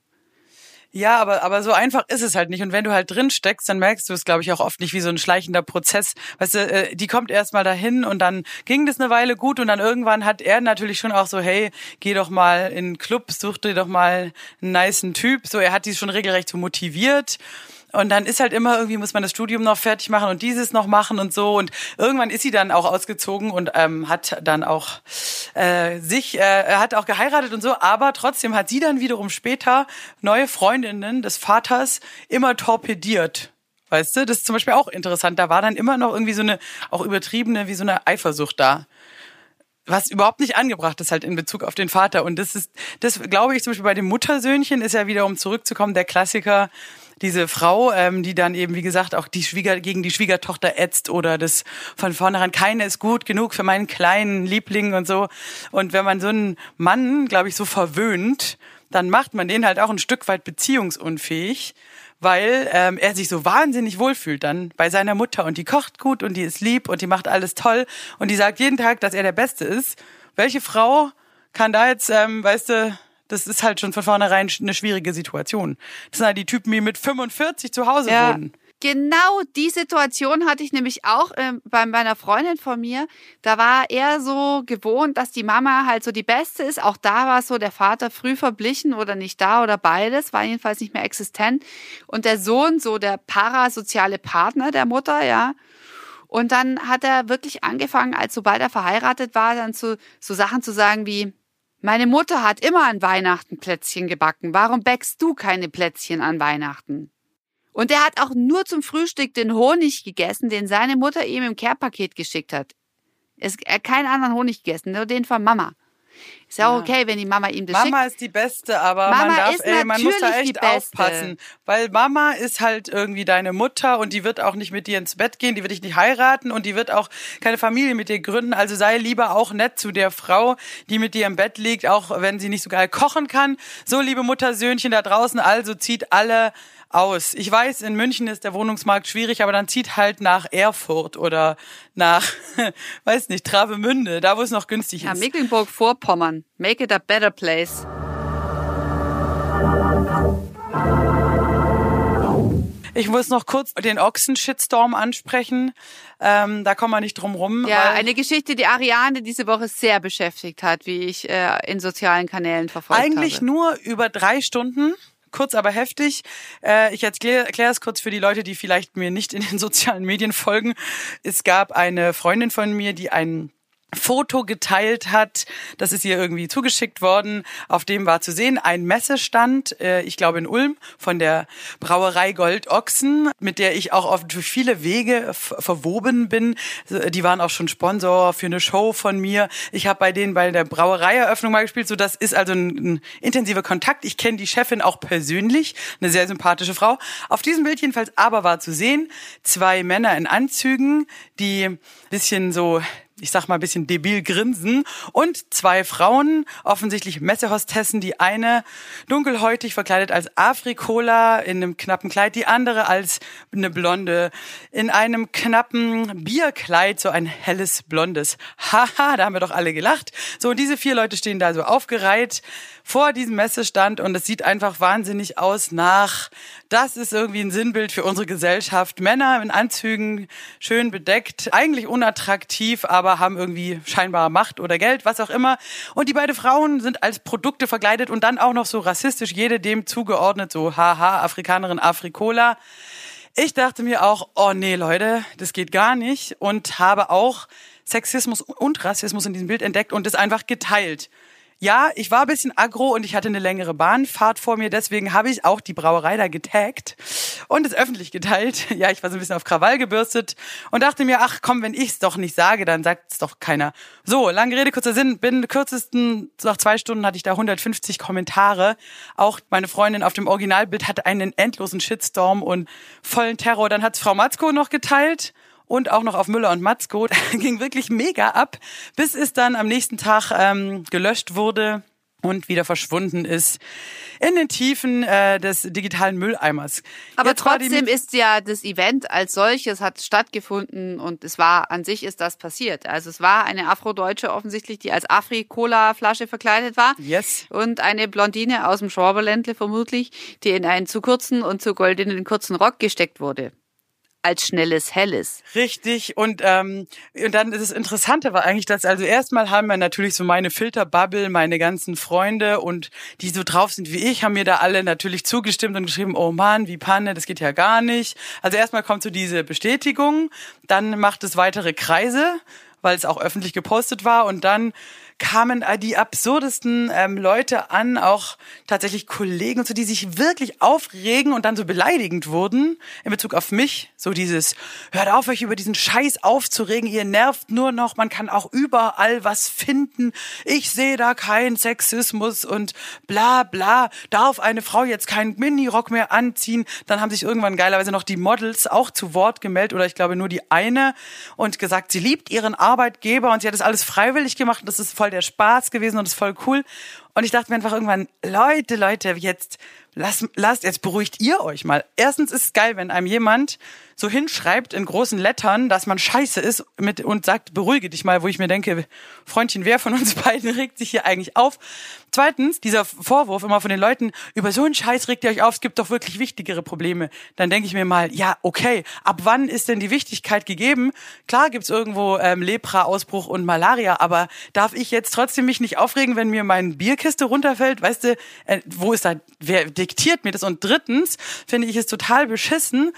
Ja, aber, aber so einfach ist es halt nicht. Und wenn du halt drin steckst, dann merkst du es, glaube ich, auch oft nicht wie so ein schleichender Prozess. Weißt du, äh, die kommt erst mal dahin und dann ging das eine Weile gut und dann irgendwann hat er natürlich schon auch so, hey, geh doch mal in den Club, such dir doch mal einen nicen Typ. So, er hat die schon regelrecht so motiviert. Und dann ist halt immer irgendwie, muss man das Studium noch fertig machen und dieses noch machen und so. Und irgendwann ist sie dann auch ausgezogen und ähm, hat dann auch äh, sich, äh, hat auch geheiratet und so. Aber trotzdem hat sie dann wiederum später neue Freundinnen des Vaters immer torpediert. Weißt du, das ist zum Beispiel auch interessant. Da war dann immer noch irgendwie so eine, auch übertriebene, wie so eine Eifersucht da was überhaupt nicht angebracht ist halt in Bezug auf den Vater. Und das ist, das glaube ich zum Beispiel bei dem Muttersöhnchen ist ja wieder, um zurückzukommen, der Klassiker, diese Frau, ähm, die dann eben, wie gesagt, auch die Schwieger gegen die Schwiegertochter ätzt oder das von vornherein, keine ist gut genug für meinen kleinen Liebling und so. Und wenn man so einen Mann, glaube ich, so verwöhnt, dann macht man den halt auch ein Stück weit beziehungsunfähig, weil ähm, er sich so wahnsinnig wohlfühlt dann bei seiner Mutter und die kocht gut und die ist lieb und die macht alles toll und die sagt jeden Tag, dass er der Beste ist. Welche Frau kann da jetzt, ähm, weißt du, das ist halt schon von vornherein eine schwierige Situation. Das sind halt die Typen, die mit 45 zu Hause Ja. wohnen. Genau die Situation hatte ich nämlich auch ähm, bei meiner Freundin von mir. Da war er so gewohnt, dass die Mama halt so die Beste ist. Auch da war es so, der Vater früh verblichen oder nicht da oder beides, war jedenfalls nicht mehr existent. Und der Sohn so der parasoziale Partner der Mutter, ja. Und dann hat er wirklich angefangen, als sobald er verheiratet war, dann zu so Sachen zu sagen wie, meine Mutter hat immer an Weihnachten Plätzchen gebacken. Warum bäckst du keine Plätzchen an Weihnachten? Und er hat auch nur zum Frühstück den Honig gegessen, den seine Mutter ihm im Care-Paket geschickt hat. Er hat keinen anderen Honig gegessen, nur den von Mama. Ist ja, auch okay, wenn die Mama ihm das Mama schickt. ist die Beste, aber Mama man darf, ey, man muss da echt aufpassen, weil Mama ist halt irgendwie deine Mutter und die wird auch nicht mit dir ins Bett gehen, die wird dich nicht heiraten und die wird auch keine Familie mit dir gründen. Also sei lieber auch nett zu der Frau, die mit dir im Bett liegt, auch wenn sie nicht so geil kochen kann. So, liebe Muttersöhnchen da draußen, also zieht alle aus. Ich weiß, in München ist der Wohnungsmarkt schwierig, aber dann zieht halt nach Erfurt oder nach, weiß nicht, Travemünde, da wo es noch günstig Ja, ist. Mecklenburg-Vorpommern. Make it a better place. Ich muss noch kurz den Ochsen-Shitstorm ansprechen. Ähm, da kommen wir nicht drum rum. Ja, eine Geschichte, die Ariane diese Woche sehr beschäftigt hat, wie ich äh, in sozialen Kanälen verfolgt eigentlich habe. nur über drei Stunden. Kurz, aber heftig. Äh, ich erkläre erklär es kurz für die Leute, die vielleicht mir nicht in den sozialen Medien folgen. Es gab eine Freundin von mir, die einen Foto geteilt hat, das ist ihr irgendwie zugeschickt worden. Auf dem war zu sehen ein Messestand, äh, ich glaube in Ulm, von der Brauerei Gold Ochsen, mit der ich auch auf viele Wege verwoben bin. Die waren auch schon Sponsor für eine Show von mir. Ich habe bei denen bei der Brauereieröffnung mal gespielt. So, das ist also ein, ein intensiver Kontakt. Ich kenne die Chefin auch persönlich, eine sehr sympathische Frau. Auf diesem Bild jedenfalls aber war zu sehen zwei Männer in Anzügen, die bisschen so ich sag mal ein bisschen debil grinsen und zwei Frauen, offensichtlich Messehostessen, die eine dunkelhäutig verkleidet als Afrikola in einem knappen Kleid, die andere als eine Blonde in einem knappen Bierkleid, so ein helles blondes. Haha, da haben wir doch alle gelacht. So, und diese vier Leute stehen da so aufgereiht vor diesem Messestand und es sieht einfach wahnsinnig aus nach, das ist irgendwie ein Sinnbild für unsere Gesellschaft. Männer in Anzügen, schön bedeckt, eigentlich unattraktiv, aber haben irgendwie scheinbare Macht oder Geld, was auch immer. Und die beiden Frauen sind als Produkte verkleidet und dann auch noch so rassistisch, jede dem zugeordnet, so haha, Afrikanerin, Afrikola. Ich dachte mir auch, oh nee, Leute, das geht gar nicht und habe auch Sexismus und Rassismus in diesem Bild entdeckt und es einfach geteilt. Ja, ich war ein bisschen aggro und ich hatte eine längere Bahnfahrt vor mir, deswegen habe ich auch die Brauerei da getaggt und es öffentlich geteilt. Ja, ich war so ein bisschen auf Krawall gebürstet und dachte mir, ach komm, wenn ich es doch nicht sage, dann sagt es doch keiner. So, lange Rede, kurzer Sinn, binnen kürzesten, nach zwei Stunden hatte ich da 150 Kommentare. Auch meine Freundin auf dem Originalbild hatte einen endlosen Shitstorm und vollen Terror. Dann hat's Frau Matzko noch geteilt und auch noch auf Müller und Matzko. ging wirklich mega ab, bis es dann am nächsten Tag ähm, gelöscht wurde und wieder verschwunden ist in den Tiefen äh, des digitalen Mülleimers. Aber Jetzt trotzdem ist ja das Event als solches hat stattgefunden und es war an sich ist das passiert. Also es war eine Afrodeutsche offensichtlich, die als Afri-Cola-Flasche verkleidet war. Yes. Und eine Blondine aus dem Schwaberländle vermutlich, die in einen zu kurzen und zu goldenen kurzen Rock gesteckt wurde. Als schnelles Helles. Richtig. Und, ähm, und dann ist das Interessante war eigentlich, dass also erstmal haben wir natürlich so meine Filterbubble, meine ganzen Freunde und die so drauf sind wie ich, haben mir da alle natürlich zugestimmt und geschrieben, oh Mann, wie Panne, das geht ja gar nicht. Also erstmal kommt so diese Bestätigung, dann macht es weitere Kreise, weil es auch öffentlich gepostet war und dann kamen die absurdesten ähm, Leute an, auch tatsächlich Kollegen und so, die sich wirklich aufregen und dann so beleidigend wurden in Bezug auf mich. So dieses, hört auf, euch über diesen Scheiß aufzuregen, ihr nervt nur noch, man kann auch überall was finden. Ich sehe da keinen Sexismus und bla bla. Darf eine Frau jetzt keinen Minirock mehr anziehen? Dann haben sich irgendwann geilerweise noch die Models auch zu Wort gemeldet oder ich glaube nur die eine und gesagt, sie liebt ihren Arbeitgeber und sie hat das alles freiwillig gemacht und das ist voll der Spaß gewesen und ist voll cool. Und ich dachte mir einfach irgendwann, Leute, Leute, jetzt lasst, lasst, jetzt beruhigt ihr euch mal. Erstens ist es geil, wenn einem jemand so hinschreibt in großen Lettern, dass man scheiße ist mit, und sagt, beruhige dich mal, wo ich mir denke, Freundchen, wer von uns beiden regt sich hier eigentlich auf? Zweitens, dieser Vorwurf immer von den Leuten, über so einen Scheiß regt ihr euch auf, es gibt doch wirklich wichtigere Probleme. Dann denke ich mir mal, ja, okay, ab wann ist denn die Wichtigkeit gegeben? Klar gibt's irgendwo ähm, Lepra-Ausbruch und Malaria, aber darf ich jetzt trotzdem mich nicht aufregen, wenn mir meine Bierkiste runterfällt? Weißt du, äh, wo ist da, wer diktiert mir das? Und drittens finde ich es total beschissen,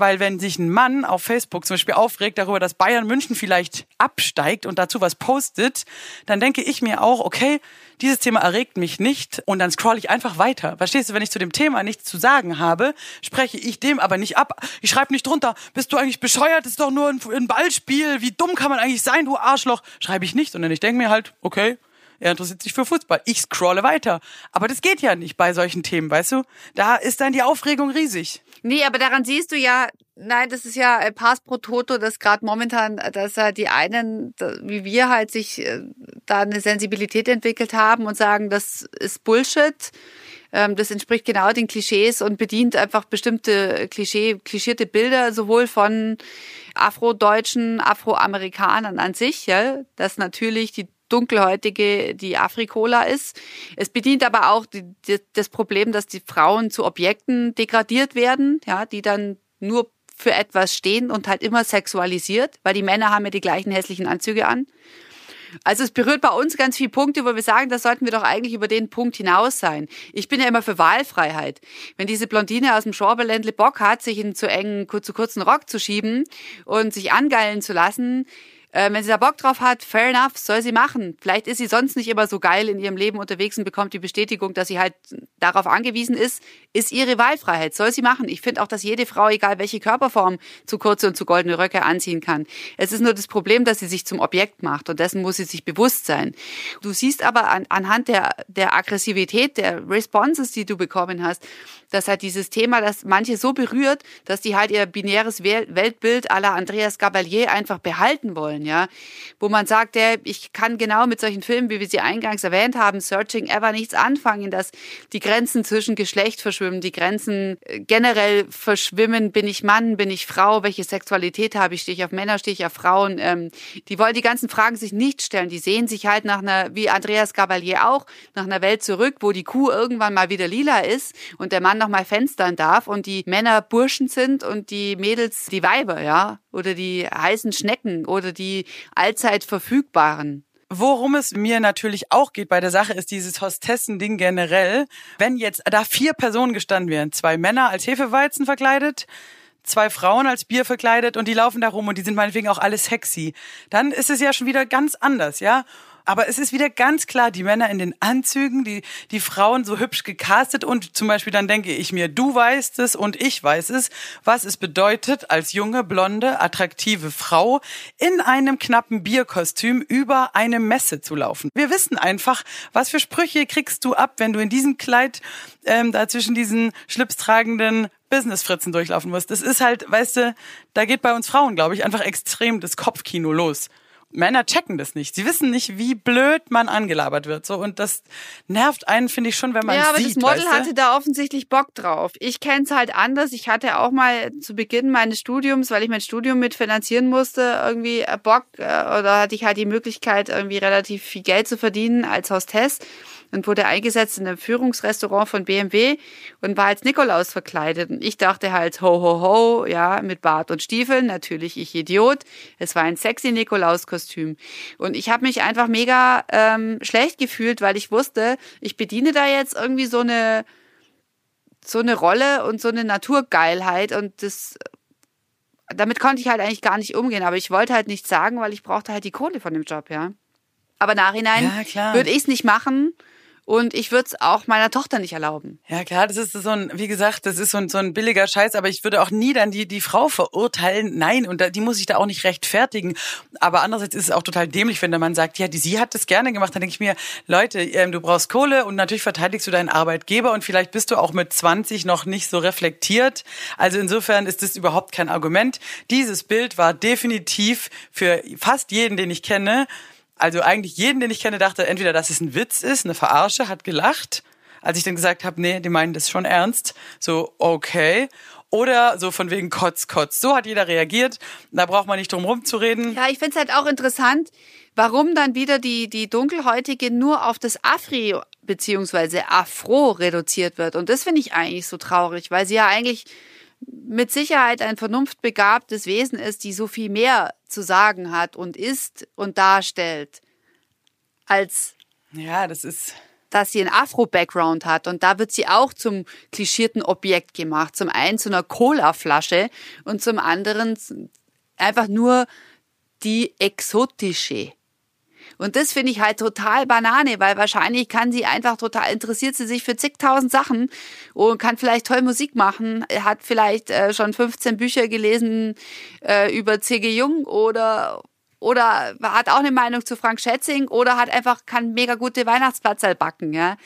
weil wenn sich ein Mann auf Facebook zum Beispiel aufregt darüber, dass Bayern München vielleicht absteigt und dazu was postet, dann denke ich mir auch, okay, dieses Thema erregt mich nicht und dann scroll ich einfach weiter. Verstehst du, wenn ich zu dem Thema nichts zu sagen habe, spreche ich dem aber nicht ab. Ich schreibe nicht drunter, bist du eigentlich bescheuert, das ist doch nur ein, ein Ballspiel, wie dumm kann man eigentlich sein, du Arschloch. Schreibe ich nicht, sondern ich denke mir halt, okay, er interessiert sich für Fußball. Ich scrolle weiter. Aber das geht ja nicht bei solchen Themen, weißt du? Da ist dann die Aufregung riesig. Nee, aber daran siehst du ja, nein, das ist ja äh, Pass pro Toto, dass gerade momentan, äh, dass die einen, wie wir halt sich äh, da eine Sensibilität entwickelt haben und sagen, das ist Bullshit. Ähm, das entspricht genau den Klischees und bedient einfach bestimmte Klischee, klischierte Bilder, sowohl von Afrodeutschen, Afroamerikanern an sich, ja, dass natürlich die dunkelhäutige die Afrikola ist. Es bedient aber auch die, die, das Problem, dass die Frauen zu Objekten degradiert werden, ja, die dann nur für etwas stehen und halt immer sexualisiert, weil die Männer haben ja die gleichen hässlichen Anzüge an. Also es berührt bei uns ganz viele Punkte, wo wir sagen, da sollten wir doch eigentlich über den Punkt hinaus sein. Ich bin ja immer für Wahlfreiheit. Wenn diese Blondine aus dem Schorbeländle Bock hat, sich in zu engen, zu kurzen Rock zu schieben und sich angeilen zu lassen, äh, wenn sie da Bock drauf hat, fair enough, soll sie machen. Vielleicht ist sie sonst nicht immer so geil in ihrem Leben unterwegs und bekommt die Bestätigung, dass sie halt darauf angewiesen ist, ist ihre Wahlfreiheit, soll sie machen. Ich finde auch, dass jede Frau, egal welche Körperform, zu kurze und zu goldene Röcke anziehen kann. Es ist nur das Problem, dass sie sich zum Objekt macht und dessen muss sie sich bewusst sein. Du siehst aber an, anhand der, der Aggressivität, der Responses, die du bekommen hast, dass halt dieses Thema, das manche so berührt, dass die halt ihr binäres Weltbild la Andreas Gabalier einfach behalten wollen, ja. Wo man sagt, ja, ich kann genau mit solchen Filmen, wie wir sie eingangs erwähnt haben, Searching Ever nichts anfangen, dass die Grenzen zwischen Geschlecht verschwimmen, die Grenzen äh, generell verschwimmen, bin ich Mann, bin ich Frau, welche Sexualität habe ich, stehe ich auf Männer, stehe ich auf Frauen, ähm, die wollen die ganzen Fragen sich nicht stellen, die sehen sich halt nach einer, wie Andreas Gabalier auch, nach einer Welt zurück, wo die Kuh irgendwann mal wieder lila ist und der Mann noch mal fenstern darf und die Männer Burschen sind und die Mädels die Weiber, ja, oder die heißen Schnecken oder die allzeit verfügbaren. Worum es mir natürlich auch geht bei der Sache, ist dieses Hostessen-Ding generell. Wenn jetzt da vier Personen gestanden wären, zwei Männer als Hefeweizen verkleidet, zwei Frauen als Bier verkleidet und die laufen da rum und die sind meinetwegen auch alle sexy, dann ist es ja schon wieder ganz anders, ja? Aber es ist wieder ganz klar, die Männer in den Anzügen, die, die Frauen so hübsch gecastet und zum Beispiel dann denke ich mir, du weißt es und ich weiß es, was es bedeutet, als junge, blonde, attraktive Frau in einem knappen Bierkostüm über eine Messe zu laufen. Wir wissen einfach, was für Sprüche kriegst du ab, wenn du in diesem Kleid ähm, da zwischen diesen schlipstragenden Business-Fritzen durchlaufen musst. Das ist halt, weißt du, da geht bei uns Frauen, glaube ich, einfach extrem das Kopfkino los. Männer checken das nicht. Sie wissen nicht, wie blöd man angelabert wird. So und das nervt einen, finde ich schon, wenn man ja, aber sieht. das Model weißt du? hatte da offensichtlich Bock drauf. Ich kenne es halt anders. Ich hatte auch mal zu Beginn meines Studiums, weil ich mein Studium mitfinanzieren musste, irgendwie äh, Bock äh, oder hatte ich halt die Möglichkeit, irgendwie relativ viel Geld zu verdienen als Hostess und wurde eingesetzt in einem Führungsrestaurant von BMW und war als Nikolaus verkleidet. Und ich dachte halt, ho, ho, ho, ja, mit Bart und Stiefeln, natürlich ich Idiot. Es war ein sexy Nikolaus-Kostüm. Und ich habe mich einfach mega ähm, schlecht gefühlt, weil ich wusste, ich bediene da jetzt irgendwie so eine so eine Rolle und so eine Naturgeilheit und das damit konnte ich halt eigentlich gar nicht umgehen, aber ich wollte halt nichts sagen, weil ich brauchte halt die Kohle von dem Job, ja. Aber nachhinein Ja, würde ich es nicht machen und ich würde es auch meiner Tochter nicht erlauben. Ja, klar, das ist so ein, wie gesagt, das ist so ein, so ein billiger Scheiß, aber ich würde auch nie dann die, die Frau verurteilen. Nein, und da, die muss ich da auch nicht rechtfertigen. Aber andererseits ist es auch total dämlich, wenn der Mann sagt, ja, die, sie hat das gerne gemacht. Dann denke ich mir, Leute, ähm, du brauchst Kohle und natürlich verteidigst du deinen Arbeitgeber und vielleicht bist du auch mit 20 noch nicht so reflektiert. Also insofern ist das überhaupt kein Argument. Dieses Bild war definitiv für fast jeden, den ich kenne, also eigentlich jeden, den ich kenne, dachte entweder, dass es ein Witz ist, eine Verarsche, hat gelacht. Als ich dann gesagt habe, nee, die meinen das schon ernst. So, okay. Oder so von wegen Kotz, Kotz. So hat jeder reagiert. Da braucht man nicht drum rumzureden. Ja, ich finde es halt auch interessant, warum dann wieder die, die Dunkelhäutige nur auf das Afri beziehungsweise Afro reduziert wird. Und das finde ich eigentlich so traurig, weil sie ja eigentlich mit Sicherheit ein vernunftbegabtes Wesen ist, die so viel mehr zu sagen hat und ist und darstellt, als Ja, das ist. dass sie einen Afro-Background hat. Und da wird sie auch zum klischierten Objekt gemacht. Zum einen zu einer Cola-Flasche und zum anderen einfach nur die exotische. Und das finde ich halt total Banane, weil wahrscheinlich kann sie einfach total, interessiert sie sich für zigtausend Sachen und kann vielleicht toll Musik machen, hat vielleicht äh, schon 15 Bücher gelesen äh, über C.G. Jung oder, oder hat auch eine Meinung zu Frank Schätzing oder hat einfach, kann mega gute Weihnachtsplatzerl backen, ja.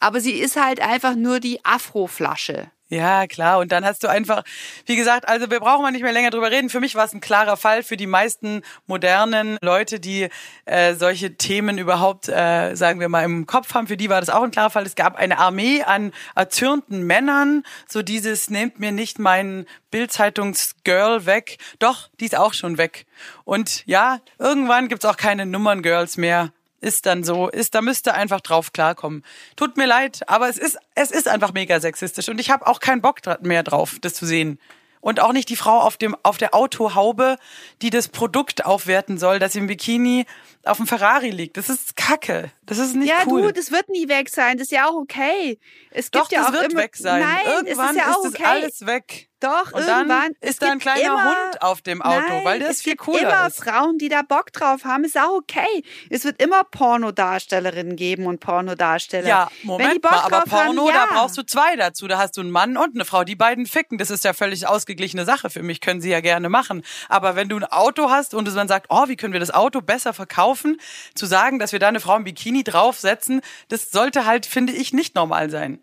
Aber sie ist halt einfach nur die Afro-Flasche. Ja, klar. Und dann hast du einfach, wie gesagt, also wir brauchen mal nicht mehr länger drüber reden. Für mich war es ein klarer Fall für die meisten modernen Leute, die äh, solche Themen überhaupt, äh, sagen wir mal, im Kopf haben. Für die war das auch ein klarer Fall. Es gab eine Armee an erzürnten Männern. So dieses, nehmt mir nicht mein Bildzeitungs-Girl weg. Doch, die ist auch schon weg. Und ja, irgendwann gibt's auch keine Nummern-Girls mehr ist dann so, ist, da müsste einfach drauf klarkommen. Tut mir leid, aber es ist, es ist einfach mega sexistisch und ich habe auch keinen Bock mehr drauf, das zu sehen. Und auch nicht die Frau auf dem, auf der Autohaube, die das Produkt aufwerten soll, das im Bikini auf dem Ferrari liegt. Das ist Kacke. Das ist nicht Ja, cool. du, das wird nie weg sein. Das ist ja auch okay. Es gibt Doch, ja das auch wird immer, weg sein. Nein, Irgendwann es ist ja auch das okay. alles weg. Doch, Und irgendwann. dann Es ist da ein gibt kleiner immer, Hund auf dem Auto, Nein, weil der es ist viel gibt cooler immer ist. Frauen, die da Bock drauf haben, ist auch okay. Es wird immer Pornodarstellerinnen geben und Pornodarsteller. Ja, Wenn die Moment Bock mal, aber drauf haben, Porno, ja. da brauchst du zwei dazu. Da hast du einen Mann und eine Frau, die beiden ficken. Das ist ja völlig ausgeglichene Sache für mich, können sie ja gerne machen. Aber wenn du ein Auto hast und man sagt, oh, wie können wir das Auto besser verkaufen, zu sagen, dass wir da eine Frau im Bikini draufsetzen, das sollte halt, finde ich, nicht normal sein.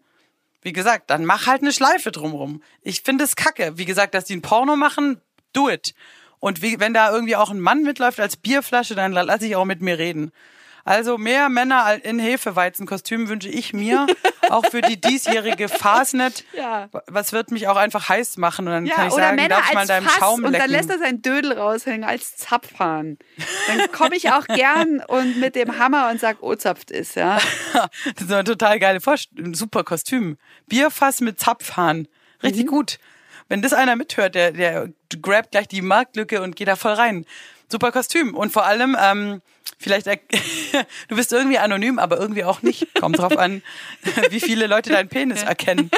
Wie gesagt, dann mach halt eine Schleife drumrum. Ich finde es kacke. Wie gesagt, dass die ein Porno machen, do it. Und wie, wenn da irgendwie auch ein Mann mitläuft als Bierflasche, dann lass ich auch mit mir reden. Also mehr Männer in Hefeweizenkostümen wünsche ich mir, auch für die diesjährige Fastnet. Ja. Was wird mich auch einfach heiß machen und dann Ja, kann ich oder sagen, Männer darf ich mal deinem Fass Schaum und lecken. dann lässt er seinen Dödel raushängen als Zapfhahn. Dann komme ich auch gern und mit dem Hammer und sag, oh, zapft ist, ja. das ist eine total geile Vorst ein super Kostüm. Bierfass mit Zapfhahn. Richtig gut. Wenn das einer mithört, der, der grabt gleich die Marktlücke und geht da voll rein. Super Kostüm. Und vor allem, ähm, vielleicht, du bist irgendwie anonym, aber irgendwie auch nicht. Kommt drauf an, wie viele Leute deinen Penis erkennen.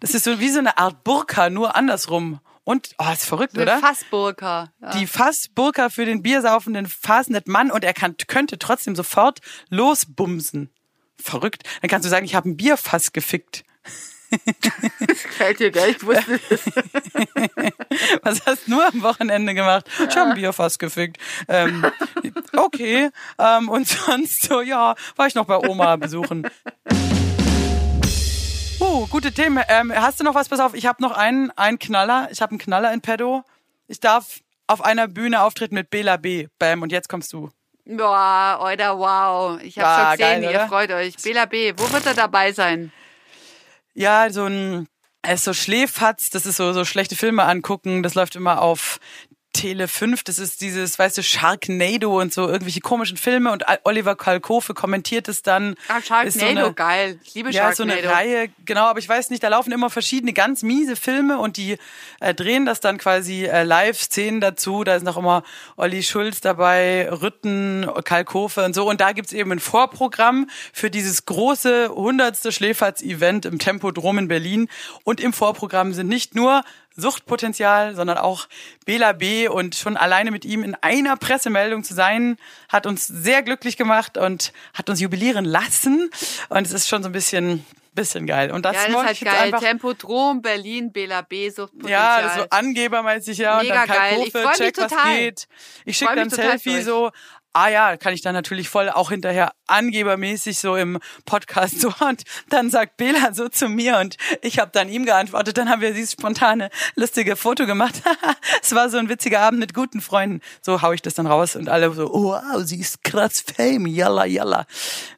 Das ist so wie so eine Art Burka, nur andersrum. Und, oh, ist verrückt, Eine oder? Fassburka. Ja. die Fassburka für den biersaufenden Fasnet Mann und er kann, könnte trotzdem sofort losbumsen. Verrückt. Dann kannst du sagen, ich habe ein Bierfass gefickt. gefällt dir, gell? Ich wusste Was hast du nur am Wochenende gemacht? Ich habe ein Bierfass gefickt. Ähm, okay. Ähm, und sonst so, ja, war ich noch bei Oma besuchen. Oh, gute Themen. Ähm, hast du noch was? Pass auf, ich habe noch einen, einen Knaller. Ich habe einen Knaller in Pedo. Ich darf auf einer Bühne auftreten mit Bela B. Bam, und jetzt kommst du. Boah, Alter, wow. Ich hab's Ja, schon gesehen, geil, ihr freut euch. Bela B., wo wird er dabei sein? Ja, so ein, er ist so Schläfatz, das ist so, so schlechte Filme angucken, das läuft immer auf Tele 5, das ist dieses, weißt du, Sharknado und so irgendwelche komischen Filme und Oliver Kalkofe kommentiert es dann. Ah, Sharknado, so eine, geil. Ich liebe ja, so Sharknado. eine Reihe, genau, aber ich weiß nicht, da laufen immer verschiedene ganz miese Filme und die äh, drehen das dann quasi äh, Live-Szenen dazu. Da ist noch immer Olli Schulz dabei, Rütten, Kalkofe und so. Und da gibt's eben ein Vorprogramm für dieses große hundertste Schläferz-Event im Tempodrom in Berlin. Und im Vorprogramm sind nicht nur Suchtpotenzial, sondern auch Bela B. Und schon alleine mit ihm in einer Pressemeldung zu sein, hat uns sehr glücklich gemacht und hat uns jubilieren lassen. Und es ist schon so ein bisschen bisschen geil. Und das, ja, das ist ich halt geil. einfach Tempodrom, Berlin, Bela B, Suchtpotenzial. ja, so angebermäßig, ja. Mega und dann geil. Kai Ich Kofe, freu mich check, was total. geht. Ich schicke dann mich Selfie so. Ah ja, kann ich dann natürlich voll auch hinterher angebermäßig so im Podcast so und dann sagt Bela so zu mir und ich habe dann ihm geantwortet, dann haben wir dieses spontane lustige Foto gemacht. es war so ein witziger Abend mit guten Freunden. So hau ich das dann raus und alle so, wow, sie ist krass Fame, yalla yalla.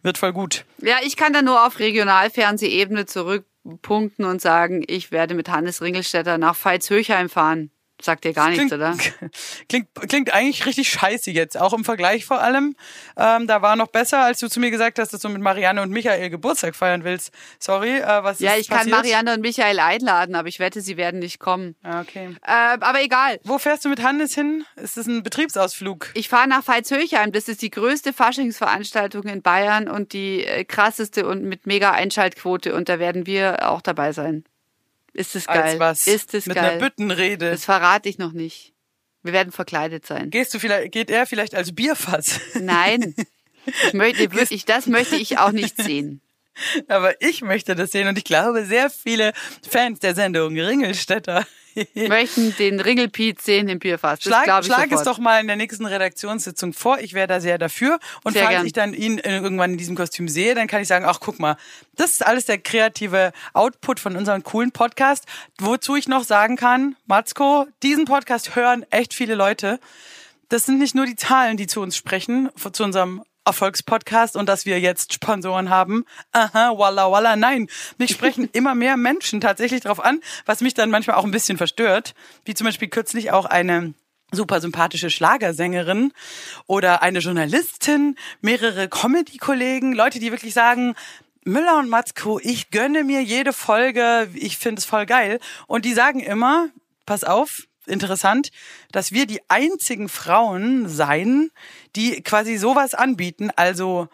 Wird voll gut. Ja, ich kann da nur auf Regionalfernsehebene zurückpunkten und sagen, ich werde mit Hannes Ringelstetter nach Veitshöchheim fahren. Sagt dir gar nichts, klingt, oder? Klingt, klingt eigentlich richtig scheiße jetzt, auch im Vergleich vor allem. Ähm, da war noch besser, als du zu mir gesagt hast, dass du mit Marianne und Michael Geburtstag feiern willst. Sorry, äh, was Ja, ist ich kann passiert? Marianne und Michael einladen, aber ich wette, sie werden nicht kommen. Ah, okay. Äh, aber egal. Wo fährst du mit Hannes hin? Ist das ein Betriebsausflug? Ich fahre nach Veitshöchheim. Das ist die größte Faschingsveranstaltung in Bayern und die äh, krasseste und mit mega Einschaltquote. Und da werden wir auch dabei sein. Ist es geil? Ist es mit geil? einer Büttenrede. Das verrate ich noch nicht. Wir werden verkleidet sein. Gehst du vielleicht, geht er vielleicht als Bierfass? Nein. Ich möchte wirklich, das möchte ich auch nicht sehen. Aber ich möchte das sehen und ich glaube, sehr viele Fans der Sendung Ringelstädter Möchten den Ringelpiet sehen im Bierfass. Das Schlag, ich schlag es doch mal in der nächsten Redaktionssitzung vor. Ich wäre da sehr dafür. Und Sehr falls gern. ich dann ihn äh, irgendwann in diesem Kostüm sehe, dann kann ich sagen, ach guck mal, das ist alles der kreative Output von unserem coolen Podcast. Wozu ich noch sagen kann, Matzko, diesen Podcast hören echt viele Leute. Das sind nicht nur die Zahlen, die zu uns sprechen, zu unserem Erfolgspodcast und dass wir jetzt Sponsoren haben. Aha, walla walla, nein. Mich sprechen immer mehr Menschen tatsächlich drauf an, was mich dann manchmal auch ein bisschen verstört. Wie zum Beispiel kürzlich auch eine super sympathische Schlagersängerin oder eine Journalistin, mehrere Comedy-Kollegen, Leute, die wirklich sagen, Müller und Matzko, ich gönne mir jede Folge, ich finde es voll geil. Und die sagen immer, pass auf, interessant, dass wir die einzigen Frauen seien, die quasi sowas anbieten, also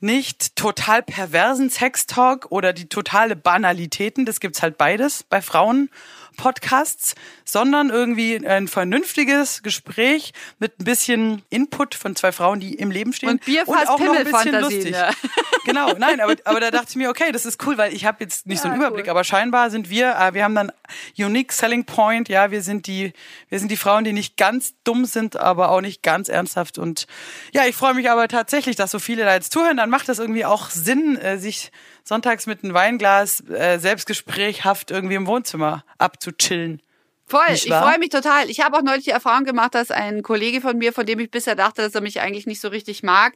nicht total perversen Sextalk oder die totale Banalitäten, das gibt's halt beides bei Frauen Podcasts, sondern irgendwie ein vernünftiges Gespräch mit ein bisschen Input von zwei Frauen, die im Leben stehen Und Bierfass auch noch ein bisschen lustig. ja. Genau, nein, aber, aber da dachte ich mir, okay, das ist cool, weil ich habe jetzt nicht so einen Ja, Überblick, cool. aber scheinbar sind wir, äh, wir haben dann unique selling point, ja, wir sind die, wir sind die Frauen, die nicht ganz dumm sind, aber auch nicht ganz ernsthaft und ja, ich freue mich aber tatsächlich, dass so viele da jetzt zuhören, dann macht das irgendwie auch Sinn, äh, sich sonntags mit einem Weinglas äh, selbstgesprächhaft irgendwie im Wohnzimmer abzuchillen. Voll, ich freue mich total. Ich habe auch neulich die Erfahrung gemacht, dass ein Kollege von mir, von dem ich bisher dachte, dass er mich eigentlich nicht so richtig mag,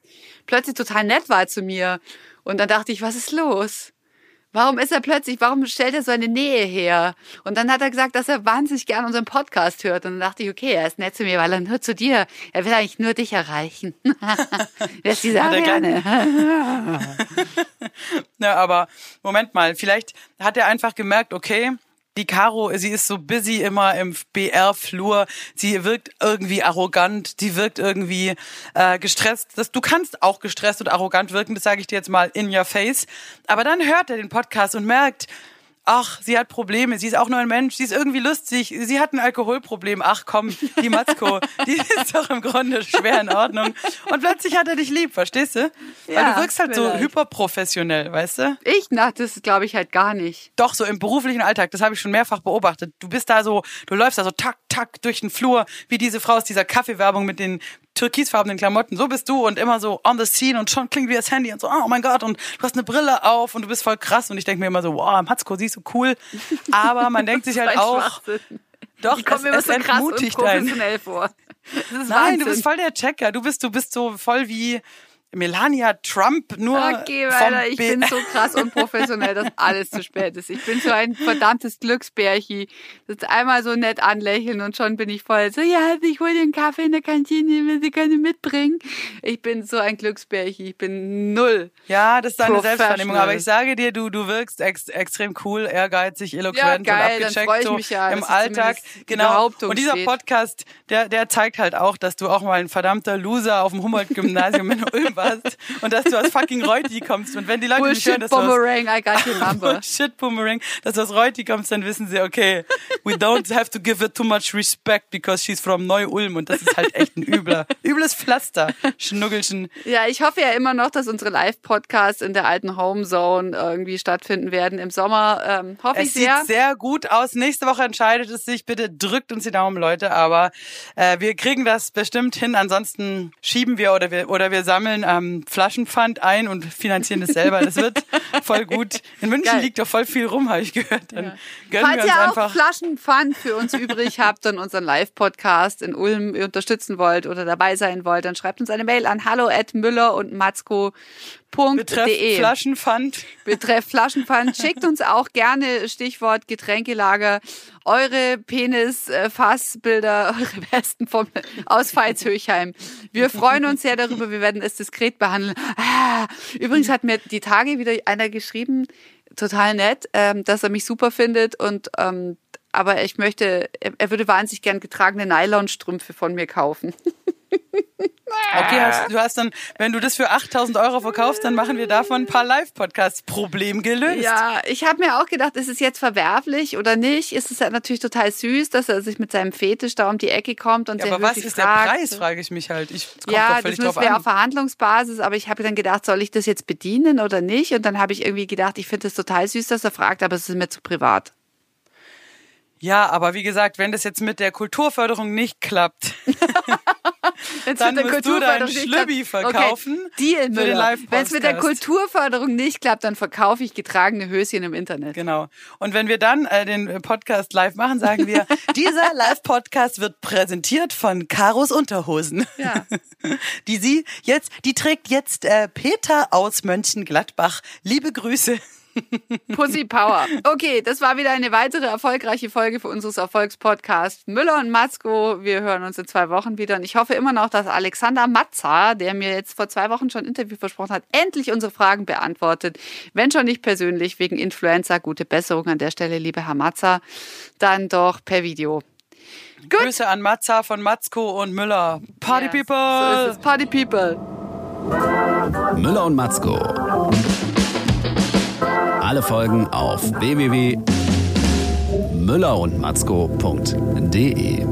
plötzlich total nett war zu mir. Und dann dachte ich, was ist los? Warum ist er plötzlich, warum stellt er so eine Nähe her? Und dann hat er gesagt, dass er wahnsinnig gern unseren Podcast hört. Und dann dachte ich, okay, er ist nett zu mir, weil er nur zu dir, er will eigentlich nur dich erreichen. Wer ist dieser er Ariane? Ja, aber Moment mal, vielleicht hat er einfach gemerkt, okay, die Caro, sie ist so busy immer im BR-Flur, sie wirkt irgendwie arrogant, sie wirkt irgendwie äh, gestresst. Das, du kannst auch gestresst und arrogant wirken, das sage ich dir jetzt mal in your face. Aber dann hört er den Podcast und merkt, ach, sie hat Probleme, sie ist auch nur ein Mensch, sie ist irgendwie lustig, sie hat ein Alkoholproblem, ach komm, die Matzko, die ist doch im Grunde schwer in Ordnung. Und plötzlich hat er dich lieb, verstehst du? Weil Ja, du wirkst halt so vielleicht. hyperprofessionell, weißt du? Ich, na, das glaube ich halt gar nicht. Doch, so im beruflichen Alltag, das habe ich schon mehrfach beobachtet. Du bist da so, du läufst da so tak, tak durch den Flur, wie diese Frau aus dieser Kaffeewerbung mit den türkisfarbenen Klamotten. So bist du und immer so on the scene und schon klingt wie das Handy und so, oh mein Gott, und du hast eine Brille auf und du bist voll krass. Und ich denke mir immer so, wow, Matzko, siehst du cool. Aber man denkt sich halt auch, doch, Ich komme es, mir immer es so krass und entmutigt professionell vor. Nein, Wahnsinn. du bist voll der Checker. Du bist, du bist so voll wie Melania Trump, nur Okay, Alter, ich B- bin so krass unprofessionell, dass alles zu spät ist. Ich bin so ein verdammtes Glücksbärchi. Das einmal so nett anlächeln und schon bin ich voll so, ja, ich hol dir einen Kaffee in der Kantine, will sie können mitbringen. Ich bin so ein Glücksbärchi. Ich bin null. Ja, das ist deine. Selbstvernehmung. Aber ich sage dir, du, du wirkst ex extrem cool, ehrgeizig, eloquent geil, und dann abgecheckt freu ich so mich ja, im Alltag. Genau. Und dieser. Podcast, der, der zeigt halt auch, dass du auch mal ein verdammter Loser auf dem Humboldt-Gymnasium in Ulm warst und dass du aus fucking Reuti kommst. Und wenn die Leute nicht hören, Bullshit dass du aus Boomerang, I got your number. Bullshit Boomerang, dass du aus Reuti kommst, dann wissen sie, okay, we don't have to give her too much respect because she's from Neu-Ulm und das ist halt echt ein übler, übles Pflaster. Schnuggelchen. Ja, ich hoffe ja immer noch, dass unsere Live-Podcasts in der alten Homezone irgendwie stattfinden werden im Sommer. Ähm, hoffe ich Es sehr. sieht sehr gut aus. Nächste Woche entscheidet es sich. Bitte drückt uns die Daumen, Leute. Aber äh, wir kriegen das bestimmt hin. Ansonsten schieben wir oder wir oder wir sammeln ähm, Flaschenpfand ein und finanzieren es selber. Das wird voll gut. In München Geil. liegt doch voll viel rum, habe ich gehört. Dann gönnen Falls wir uns ihr auch einfach. Flaschenpfand für uns übrig habt und unseren Live-Podcast in Ulm unterstützen wollt oder dabei sein wollt, dann schreibt uns eine Mail an hallo at müller und Betreff matzko.de. Flaschenpfand. Betreff Flaschenpfand. Schickt uns auch gerne Stichwort Getränkelager, eure Penis-Fassbilder, eure besten vom aus Veitshöchheim. Wir freuen uns sehr darüber. Wir werden es diskret behandeln. Ah, übrigens hat mir die Tage wieder einer geschrieben, total nett, ähm, dass er mich super findet und ähm, aber ich möchte, er, er würde wahnsinnig gern getragene Nylonstrümpfe von mir kaufen. Okay, hast, du hast dann, wenn du das für 8000 Euro verkaufst, dann machen wir davon ein paar Live-Podcasts. Problem gelöst. Ja, ich habe mir auch gedacht, ist es jetzt verwerflich oder nicht? Ist es natürlich total süß, dass er sich mit seinem Fetisch da um die Ecke kommt und Ja, aber was ist fragt. der Preis, frage ich mich halt. Ich kommt Ja, doch das völlig müssen drauf wir an. auf Verhandlungsbasis, aber ich habe dann gedacht, soll ich das jetzt bedienen oder nicht? Und dann habe ich irgendwie gedacht, ich finde es total süß, dass er fragt, aber es ist mir zu privat. Ja, aber wie gesagt, wenn das jetzt mit der Kulturförderung nicht klappt, Dann mit musst du deinen Schlübbi verkaufen Okay, Deal, Müller. Live-Podcast. Wenn es mit der Kulturförderung nicht klappt, dann verkaufe ich getragene Höschen im Internet. genau. Und wenn wir dann äh, den Podcast live machen, sagen wir, dieser Live-Podcast wird präsentiert von Karos Unterhosen. Ja. Die sie jetzt, die trägt jetzt äh, Peter aus Mönchengladbach. Liebe Grüße. Pussy Power. Okay, das war wieder eine weitere erfolgreiche Folge für unseres Erfolgspodcasts Müller und Matzko. Wir hören uns in zwei Wochen wieder und ich hoffe immer noch, dass Alexander Matza, der mir jetzt vor zwei Wochen schon ein Interview versprochen hat, endlich unsere Fragen beantwortet. Wenn schon nicht persönlich, wegen Influenza. Gute Besserung an der Stelle, liebe Herr Matza. Dann doch per Video. Gut. Grüße an Matza von Matzko und Müller. Party Yes, People. So ist es. Party People. Müller und Matzko. Alle Folgen auf www.müllerundmatzko.de.